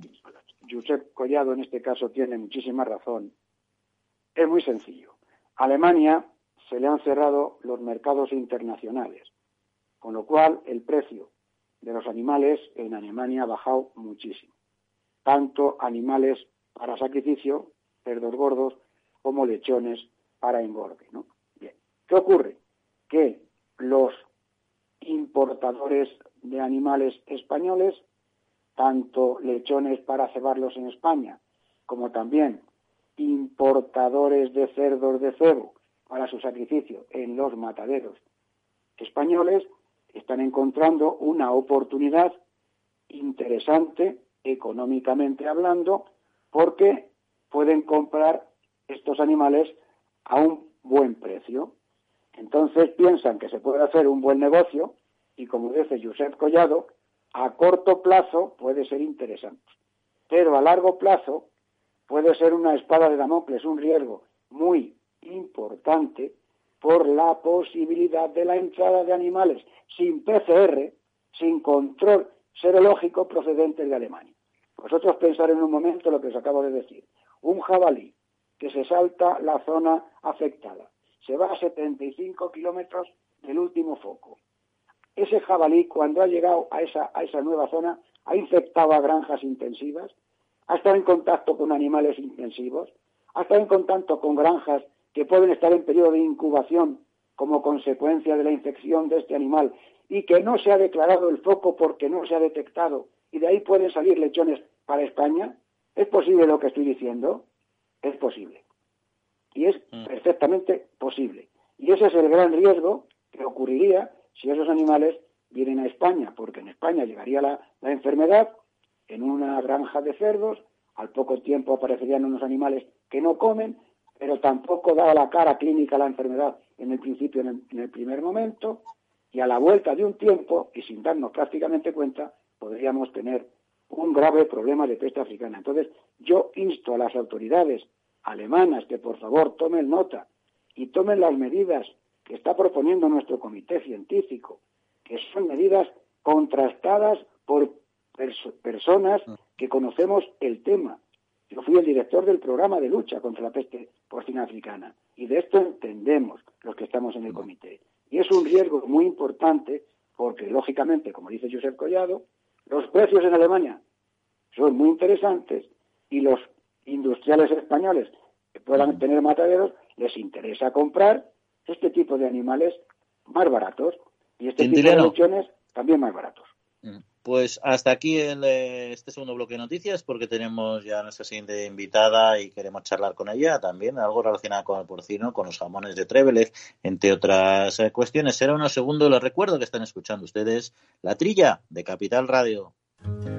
Josep Collado en este caso tiene muchísima razón, es muy sencillo. A Alemania se le han cerrado los mercados internacionales, con lo cual el precio de los animales en Alemania ha bajado muchísimo. Tanto animales para sacrificio, cerdos gordos, como lechones para engorde. ¿no? Bien. ¿Qué ocurre? Que los importadores de animales españoles, tanto lechones para cebarlos en España, como también importadores de cerdos de cebo para su sacrificio en los mataderos españoles, están encontrando una oportunidad interesante económicamente hablando porque pueden comprar estos animales a un buen precio. Entonces piensan que se puede hacer un buen negocio y como dice Josep Collado, a corto plazo puede ser interesante, pero a largo plazo puede ser una espada de Damocles, un riesgo muy importante por la posibilidad de la entrada de animales sin PCR, sin control serológico procedentes de Alemania. Vosotros pensar en un momento lo que os acabo de decir. Un jabalí que se salta la zona afectada, se va a 75 kilómetros del último foco. Ese jabalí, cuando ha llegado a esa, a esa nueva zona, ha infectado a granjas intensivas, ha estado en contacto con animales intensivos, ha estado en contacto con granjas que pueden estar en periodo de incubación como consecuencia de la infección de este animal y que no se ha declarado el foco porque no se ha detectado y de ahí pueden salir lechones para España? ¿Es posible lo que estoy diciendo? Es posible. Y es mm. perfectamente posible. Y ese es el gran riesgo que ocurriría si esos animales vienen a España, porque en España llegaría la, la enfermedad en una granja de cerdos, al poco tiempo aparecerían unos animales que no comen, pero tampoco daba la cara clínica a la enfermedad en el principio, en el, primer momento, y a la vuelta de un tiempo, y sin darnos prácticamente cuenta, podríamos tener un grave problema de peste africana. Entonces, yo insto a las autoridades alemanas que por favor tomen nota y tomen las medidas que está proponiendo nuestro comité científico, que son medidas contrastadas por personas que conocemos el tema, yo fui el director del programa de lucha contra la peste porcina africana. Y de esto entendemos los que estamos en el comité. Y es un riesgo muy importante porque, lógicamente, como dice Josep Collado, los precios en Alemania son muy interesantes y los industriales españoles que puedan tener mataderos les interesa comprar este tipo de animales más baratos. Y este tipo de opciones también más baratos. Pues hasta aquí el, eh, este segundo bloque de noticias porque tenemos ya a nuestra siguiente invitada y queremos charlar con ella también, algo relacionado con el porcino, con los jamones de Trevelez, entre otras eh, cuestiones. Será unos segundos, les recuerdo que están escuchando ustedes la trilla de Capital Radio.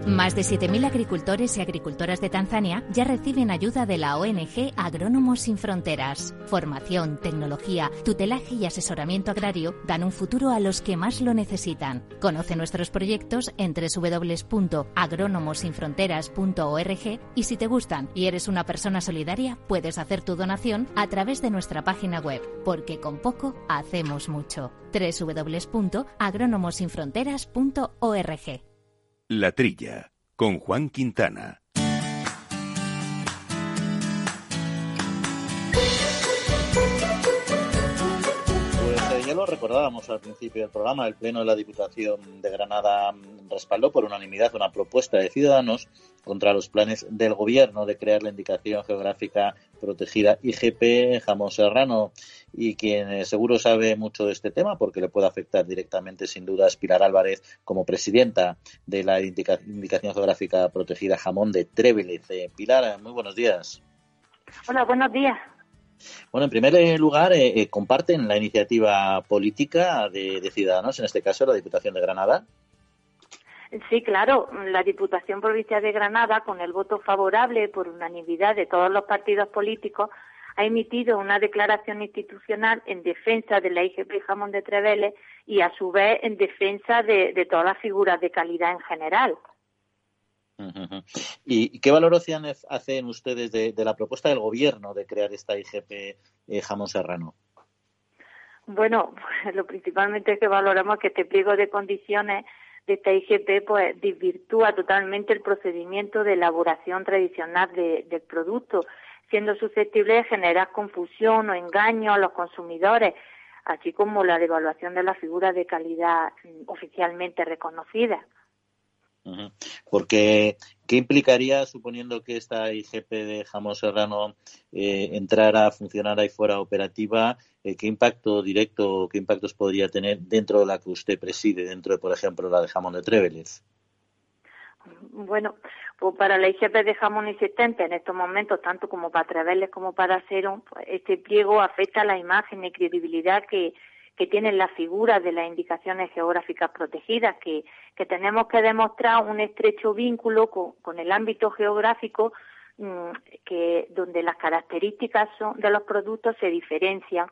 Más de 7.000 agricultores y agricultoras de Tanzania ya reciben ayuda de la ONG Agrónomos Sin Fronteras. Formación, tecnología, tutelaje y asesoramiento agrario dan un futuro a los que más lo necesitan. Conoce nuestros proyectos en www.agronomosinfronteras.org y si te gustan y eres una persona solidaria, puedes hacer tu donación a través de nuestra página web, porque con poco hacemos mucho. www.agronomosinfronteras.org la Trilla, con Juan Quintana. Pues eh, ya lo recordábamos al principio del programa, el Pleno de la Diputación de Granada respaldó por unanimidad una propuesta de Ciudadanos contra los planes del Gobierno de crear la indicación geográfica protegida IGP Jamón Serrano y quien eh, seguro sabe mucho de este tema porque le puede afectar directamente sin duda a Pilar Álvarez como presidenta de la indicación geográfica protegida Jamón de Trévelez. Eh, Pilar, muy buenos días. Hola, buenos días. Bueno, en primer lugar, eh, ¿comparten la iniciativa política de, de Ciudadanos, en este caso la Diputación de Granada? Sí, claro, la Diputación Provincial de Granada, con el voto favorable por unanimidad de todos los partidos políticos, ha emitido una declaración institucional en defensa de la IGP Jamón de Treveles y, a su vez, en defensa de, todas las figuras de calidad en general. ¿Y qué valoración hacen ustedes de, la propuesta del Gobierno de crear esta IGP eh, Jamón Serrano? Bueno, lo principalmente que valoramos que este pliego de condiciones de esta IGP pues desvirtúa totalmente el procedimiento de elaboración tradicional del producto, siendo susceptible de generar confusión o engaño a los consumidores, así como la devaluación de la figura de calidad mm, oficialmente reconocida. Porque, ¿qué implicaría, suponiendo que esta IGP de jamón serrano eh, entrara, funcionara y fuera operativa, eh, qué impacto directo, qué impactos podría tener dentro de la que usted preside, dentro de, por ejemplo, la de jamón de Trévelez? Bueno, pues para la IGP de jamón existente en estos momentos, tanto como para Treveles como para Serum, pues este pliego afecta la imagen y credibilidad que, que tienen las figuras de las indicaciones geográficas protegidas, que, que tenemos que demostrar un estrecho vínculo con, el ámbito geográfico mm, que donde las características de los productos se diferencian.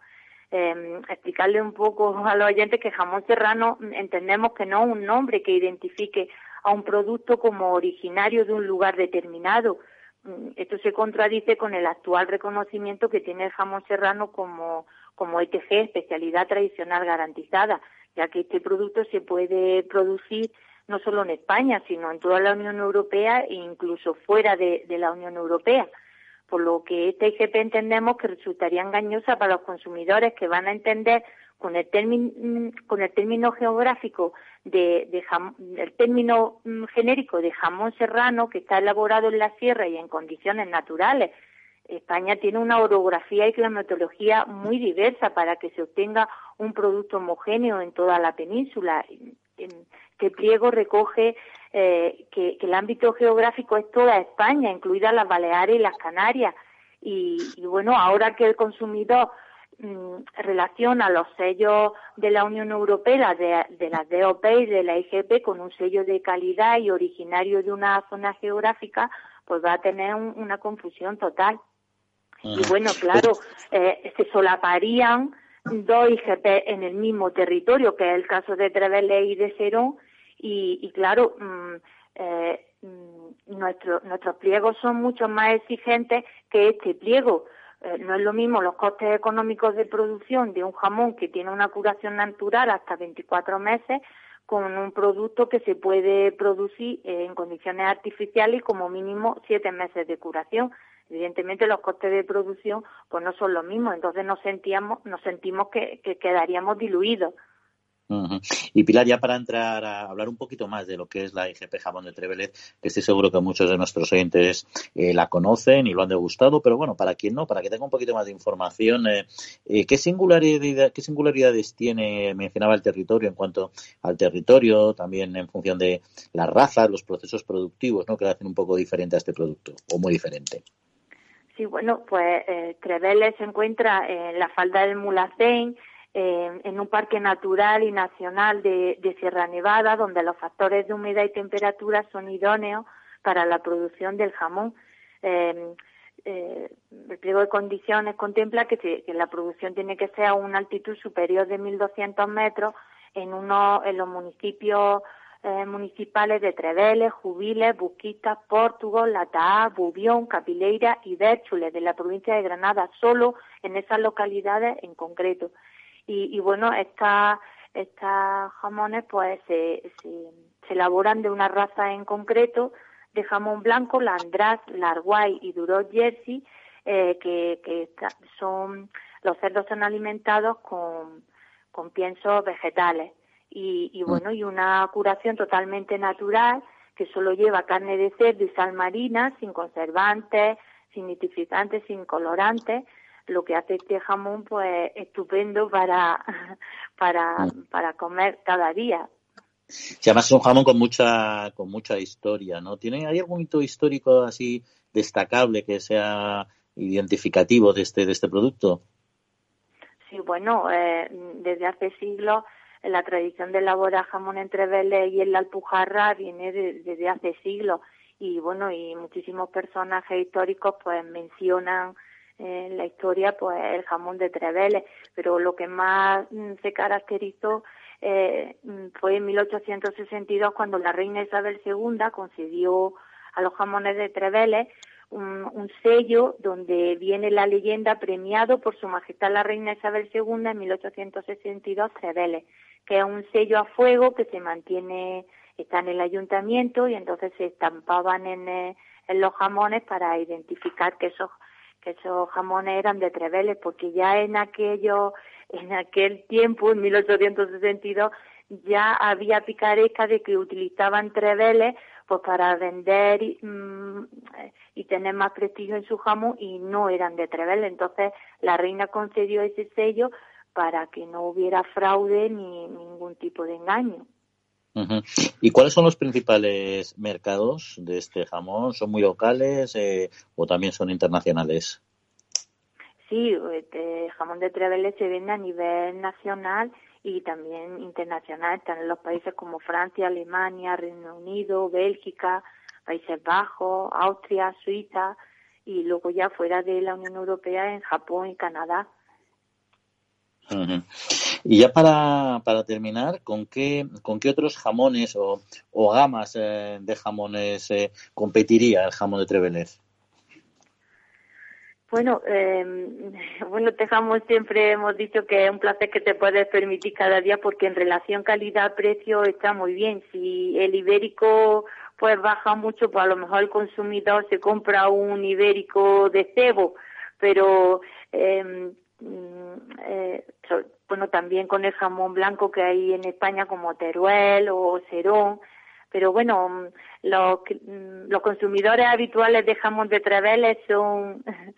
Eh, explicarle un poco a los oyentes que jamón serrano entendemos que no es un nombre que identifique a un producto como originario de un lugar determinado, mm, esto se contradice con el actual reconocimiento que tiene el jamón serrano como, como ETG, especialidad tradicional garantizada, ya que este producto se puede producir no solo en España, sino en toda la Unión Europea e incluso fuera de, la Unión Europea. Por lo que esta IGP entendemos que resultaría engañosa para los consumidores que van a entender con el, término, con el término geográfico de, el término mm, genérico de jamón serrano que está elaborado en la sierra y en condiciones naturales. España tiene una orografía y climatología muy diversa para que se obtenga un producto homogéneo en toda la península. Este pliego recoge eh, que, el ámbito geográfico es toda España, incluidas las Baleares y las Canarias. y bueno, ahora que el consumidor Mm, relaciona los sellos de la Unión Europea, de, de las DOP y de la IGP con un sello de calidad y originario de una zona geográfica, pues va a tener una confusión total. Y bueno, claro, eh, se solaparían dos IGP en el mismo territorio, que es el caso de Trevele y de Serón, y, claro, mm, eh, mm, nuestros pliegos son mucho más exigentes que este pliego. Eh, no es lo mismo los costes económicos de producción de un jamón que tiene una curación natural hasta 24 meses con un producto que se puede producir en condiciones artificiales y como mínimo siete meses de curación. Evidentemente los costes de producción pues no son los mismos, entonces nos sentíamos, nos sentimos que quedaríamos diluidos. Y Pilar, ya para entrar a hablar un poquito más de lo que es la IGP Jamón de Trevelet, que estoy seguro que muchos de nuestros oyentes eh, la conocen y lo han degustado, pero bueno, para quien no, para que tenga un poquito más de información, eh, eh, ¿qué, singularidad, ¿qué singularidades tiene, mencionaba el territorio en cuanto al territorio, también en función de las razas, los procesos productivos, ¿no? que hacen un poco diferente a este producto, o muy diferente? Sí, bueno, pues eh, se encuentra en la falda del Mulacén, en un parque natural y nacional de, Sierra Nevada, donde los factores de humedad y temperatura son idóneos para la producción del jamón. Eh, eh, el pliego de condiciones contempla que, la producción tiene que ser a una altitud superior de 1.200 metros en, uno, en los municipios eh, municipales de Treveles, Jubiles, Busquitas, Portugal, Lataá, Bubión, Capileira y Bérchules de la provincia de Granada, solo en esas localidades en concreto. Y, bueno, estas estas jamones pues se, se, elaboran de una raza en concreto de jamón blanco, la András, la Arguay y Duro Jersey, eh, que, que son los cerdos son alimentados con, con piensos vegetales y, y mm. bueno y una curación totalmente natural que solo lleva carne de cerdo y sal marina sin conservantes, sin nitrificantes, sin colorantes lo que hace este jamón pues estupendo para, para, mm. para comer cada día. Si además es un jamón con mucha, con mucha historia, ¿no? ¿Tiene, ¿Hay algún hito histórico así destacable que sea identificativo de este, de este producto? Sí, bueno, eh, desde hace siglos la tradición de elaborar jamón entre Vélez y en la Alpujarra viene desde hace siglos y bueno, y muchísimos personajes históricos pues mencionan en la historia pues el jamón de Treveles, pero lo que más mm, se caracterizó eh, mm, fue en 1862 cuando la reina Isabel II concedió a los jamones de Treveles un, sello donde viene la leyenda premiado por su majestad la reina Isabel II en 1862 Treveles, que es un sello a fuego que se mantiene, está en el ayuntamiento y entonces se estampaban en, eh, en los jamones para identificar que esos que esos jamones eran de Treveles, porque ya en aquello, en aquel tiempo, en 1862, ya había picaresca de que utilizaban Treveles pues para vender mm, y, tener más prestigio en su jamón y no eran de Treveles. Entonces la reina concedió ese sello para que no hubiera fraude ni ningún tipo de engaño. ¿Y cuáles son los principales mercados de este jamón? ¿Son muy locales eh, o también son internacionales? Sí, este jamón de Treveles se vende a nivel nacional y también internacional. Están en los países como Francia, Alemania, Reino Unido, Bélgica, Países Bajos, Austria, Suiza y luego ya fuera de la Unión Europea en Japón y Canadá. Y ya para, para terminar, ¿con qué, ¿con qué otros jamones o, o gamas eh, de jamones eh, competiría el jamón de Trevelez? Bueno, eh, bueno, Tejamos siempre hemos dicho que es un placer que te puedes permitir cada día porque en relación calidad-precio está muy bien. Si el ibérico pues baja mucho, pues a lo mejor el consumidor se compra un ibérico de cebo, pero eh, eh, bueno, también con el jamón blanco que hay en España como Teruel o Cerón, pero bueno, los, los consumidores habituales de jamón de Treveles son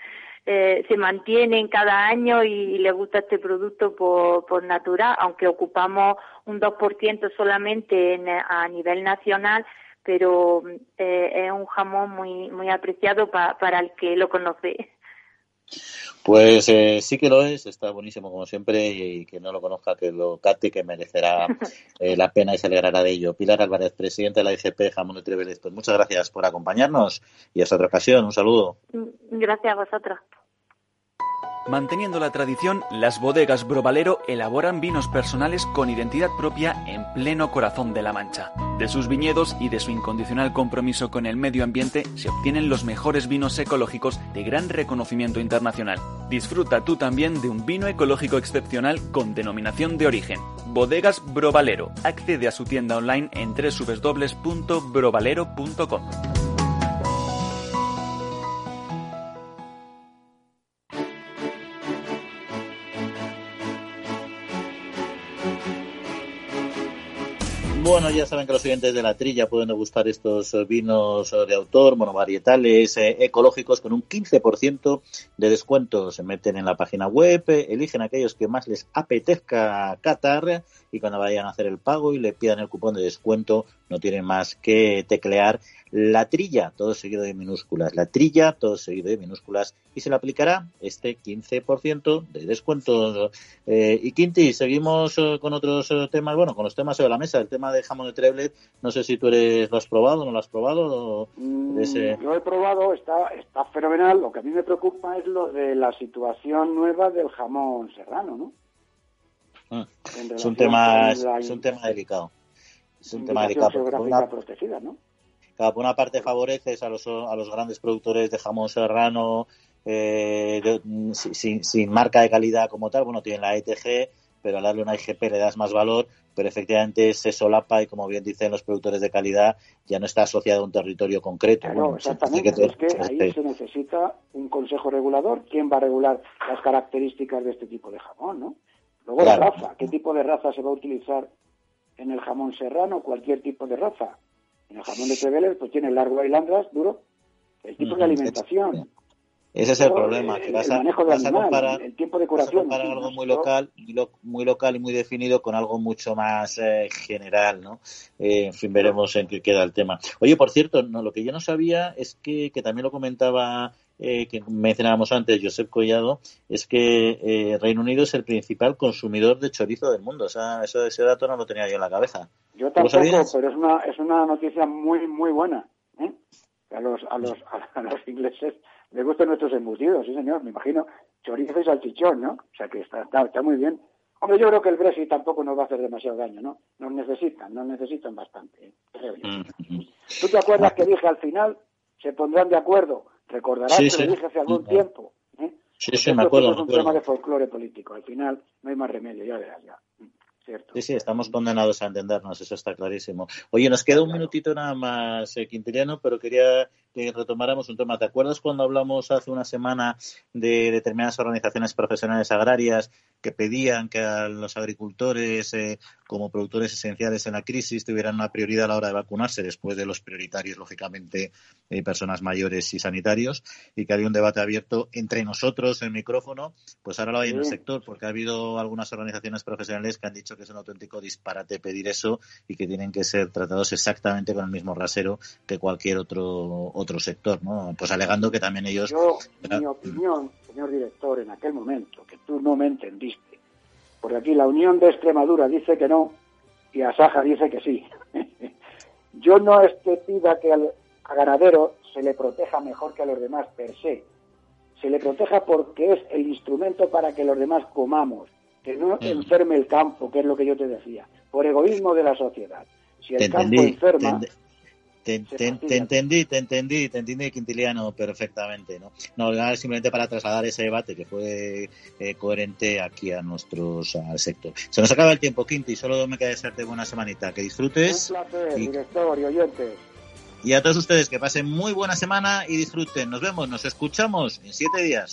eh, se mantienen cada año y, les gusta este producto por, por natural, aunque ocupamos un 2% solamente en, a nivel nacional, pero eh, es un jamón muy muy apreciado para el que lo conoce. Pues eh, sí que lo es, está buenísimo como siempre y que no lo conozca que lo cate, que merecerá eh, la pena y se alegrará de ello. Pilar Álvarez, presidente de la IGP Jamón de Treveles, pues muchas gracias por acompañarnos y hasta otra ocasión, un saludo. Gracias a vosotros. Manteniendo la tradición, las bodegas Brovalero elaboran vinos personales con identidad propia en pleno corazón de la Mancha. De sus viñedos y de su incondicional compromiso con el medio ambiente se obtienen los mejores vinos ecológicos de gran reconocimiento internacional. Disfruta tú también de un vino ecológico excepcional con denominación de origen. Bodegas Brovalero. Accede a su tienda online en www.brovalero.com. Bueno, ya saben que los oyentes de la trilla pueden degustar estos eh, vinos eh, de autor, monovarietales, eh, ecológicos, con un 15% de descuento. Se meten en la página web, eligen aquellos que más les apetezca catar y cuando vayan a hacer el pago y le pidan el cupón de descuento, no tienen más que teclear la trilla, todo seguido de minúsculas. La trilla, todo seguido de minúsculas. Y se le aplicará este 15% de descuento. Eh, y Quinti, seguimos eh, con otros eh, temas. Bueno, con los temas sobre la mesa. El tema de jamón de Treblet. No sé si tú eres, lo has probado no lo has probado. Mm, lo he probado, está, está fenomenal. Lo que a mí me preocupa es lo de la situación nueva del jamón serrano, ¿no? Ah, es, un tema, es un tema delicado. Es un tema delicado. protegida, ¿no? por una parte favoreces a los, a los grandes productores de jamón serrano eh, sin, marca de calidad como tal, bueno, tienen la ETG, pero al darle una IGP le das más valor, pero efectivamente se solapa y como bien dicen los productores de calidad, ya no está asociado a un territorio concreto. Claro, exactamente, es que ahí se necesita un consejo regulador, ¿quién va a regular las características de este tipo de jamón, no? Luego la raza, ¿qué tipo de raza se va a utilizar en el jamón serrano? Cualquier tipo de raza. En el jamón de Treveles pues tiene largo y landras, duro. El tipo de alimentación. Ese es el problema, que vas a, comparar, el tiempo de curación, algo muy local, muy local y muy definido con algo mucho más eh, general, ¿no? Eh, en fin, veremos en qué queda el tema. Oye, por cierto, no, lo que yo no sabía es que, que también lo comentaba eh, que mencionábamos antes, Josep Collado, es que eh, Reino Unido es el principal consumidor de chorizo del mundo. O sea, eso, ese dato no lo tenía yo en la cabeza. Yo tampoco, pero es una, es una noticia muy, muy buena. ¿eh? A, los, a, los, a los ingleses les gustan nuestros embutidos, sí señor, me imagino. Chorizo y salchichón, ¿no? O sea que está, está, está muy bien. Hombre, yo creo que el Brexit tampoco nos va a hacer demasiado daño, ¿no? Nos necesitan, nos necesitan bastante, creo yo. Mm, ¿Tú te acuerdas que dije al final se pondrán de acuerdo Recordarás que lo dije hace algún tiempo. ¿eh? Sí, sí, me acuerdo. Es un tema de folclore político. Al final no hay más remedio, ya verás, ya. Sí, sí, estamos condenados a entendernos, eso está clarísimo. Oye, nos queda un minutito nada más, eh, Quintiliano, pero quería que retomáramos un tema. ¿Te acuerdas cuando hablamos hace una semana de determinadas organizaciones profesionales agrarias que pedían que a los agricultores, eh, como productores esenciales en la crisis, tuvieran una prioridad a la hora de vacunarse, después de los prioritarios, lógicamente, eh, personas mayores y sanitarios, y que había un debate abierto entre nosotros, el micrófono? Pues ahora lo hay en el sector, porque ha habido algunas organizaciones profesionales que han dicho que es un auténtico disparate pedir eso y que tienen que ser tratados exactamente con el mismo rasero que cualquier otro otro sector, ¿no? Pues alegando que también ellos... Yo, mi opinión, señor director, en aquel momento, que tú no me entendiste, porque aquí la Unión de Extremadura dice que no y Asaja dice que sí. Yo no es que pida que al ganadero se le proteja mejor que a los demás per se. Se le proteja porque es el instrumento para que los demás comamos, que no mm. enferme el campo, que es lo que yo te decía, por egoísmo de la sociedad. Si el campo enferma, te, entendí, te entendí, te entendí Quintiliano perfectamente, ¿no? No, simplemente para trasladar ese debate que fue eh, coherente aquí a nuestros al sector. Se nos acaba el tiempo, Quinti, solo me queda desearte buena semanita, que disfrutes. Un placer, director y oyentes. Y a todos ustedes que pasen muy buena semana y disfruten. Nos vemos, nos escuchamos en siete días.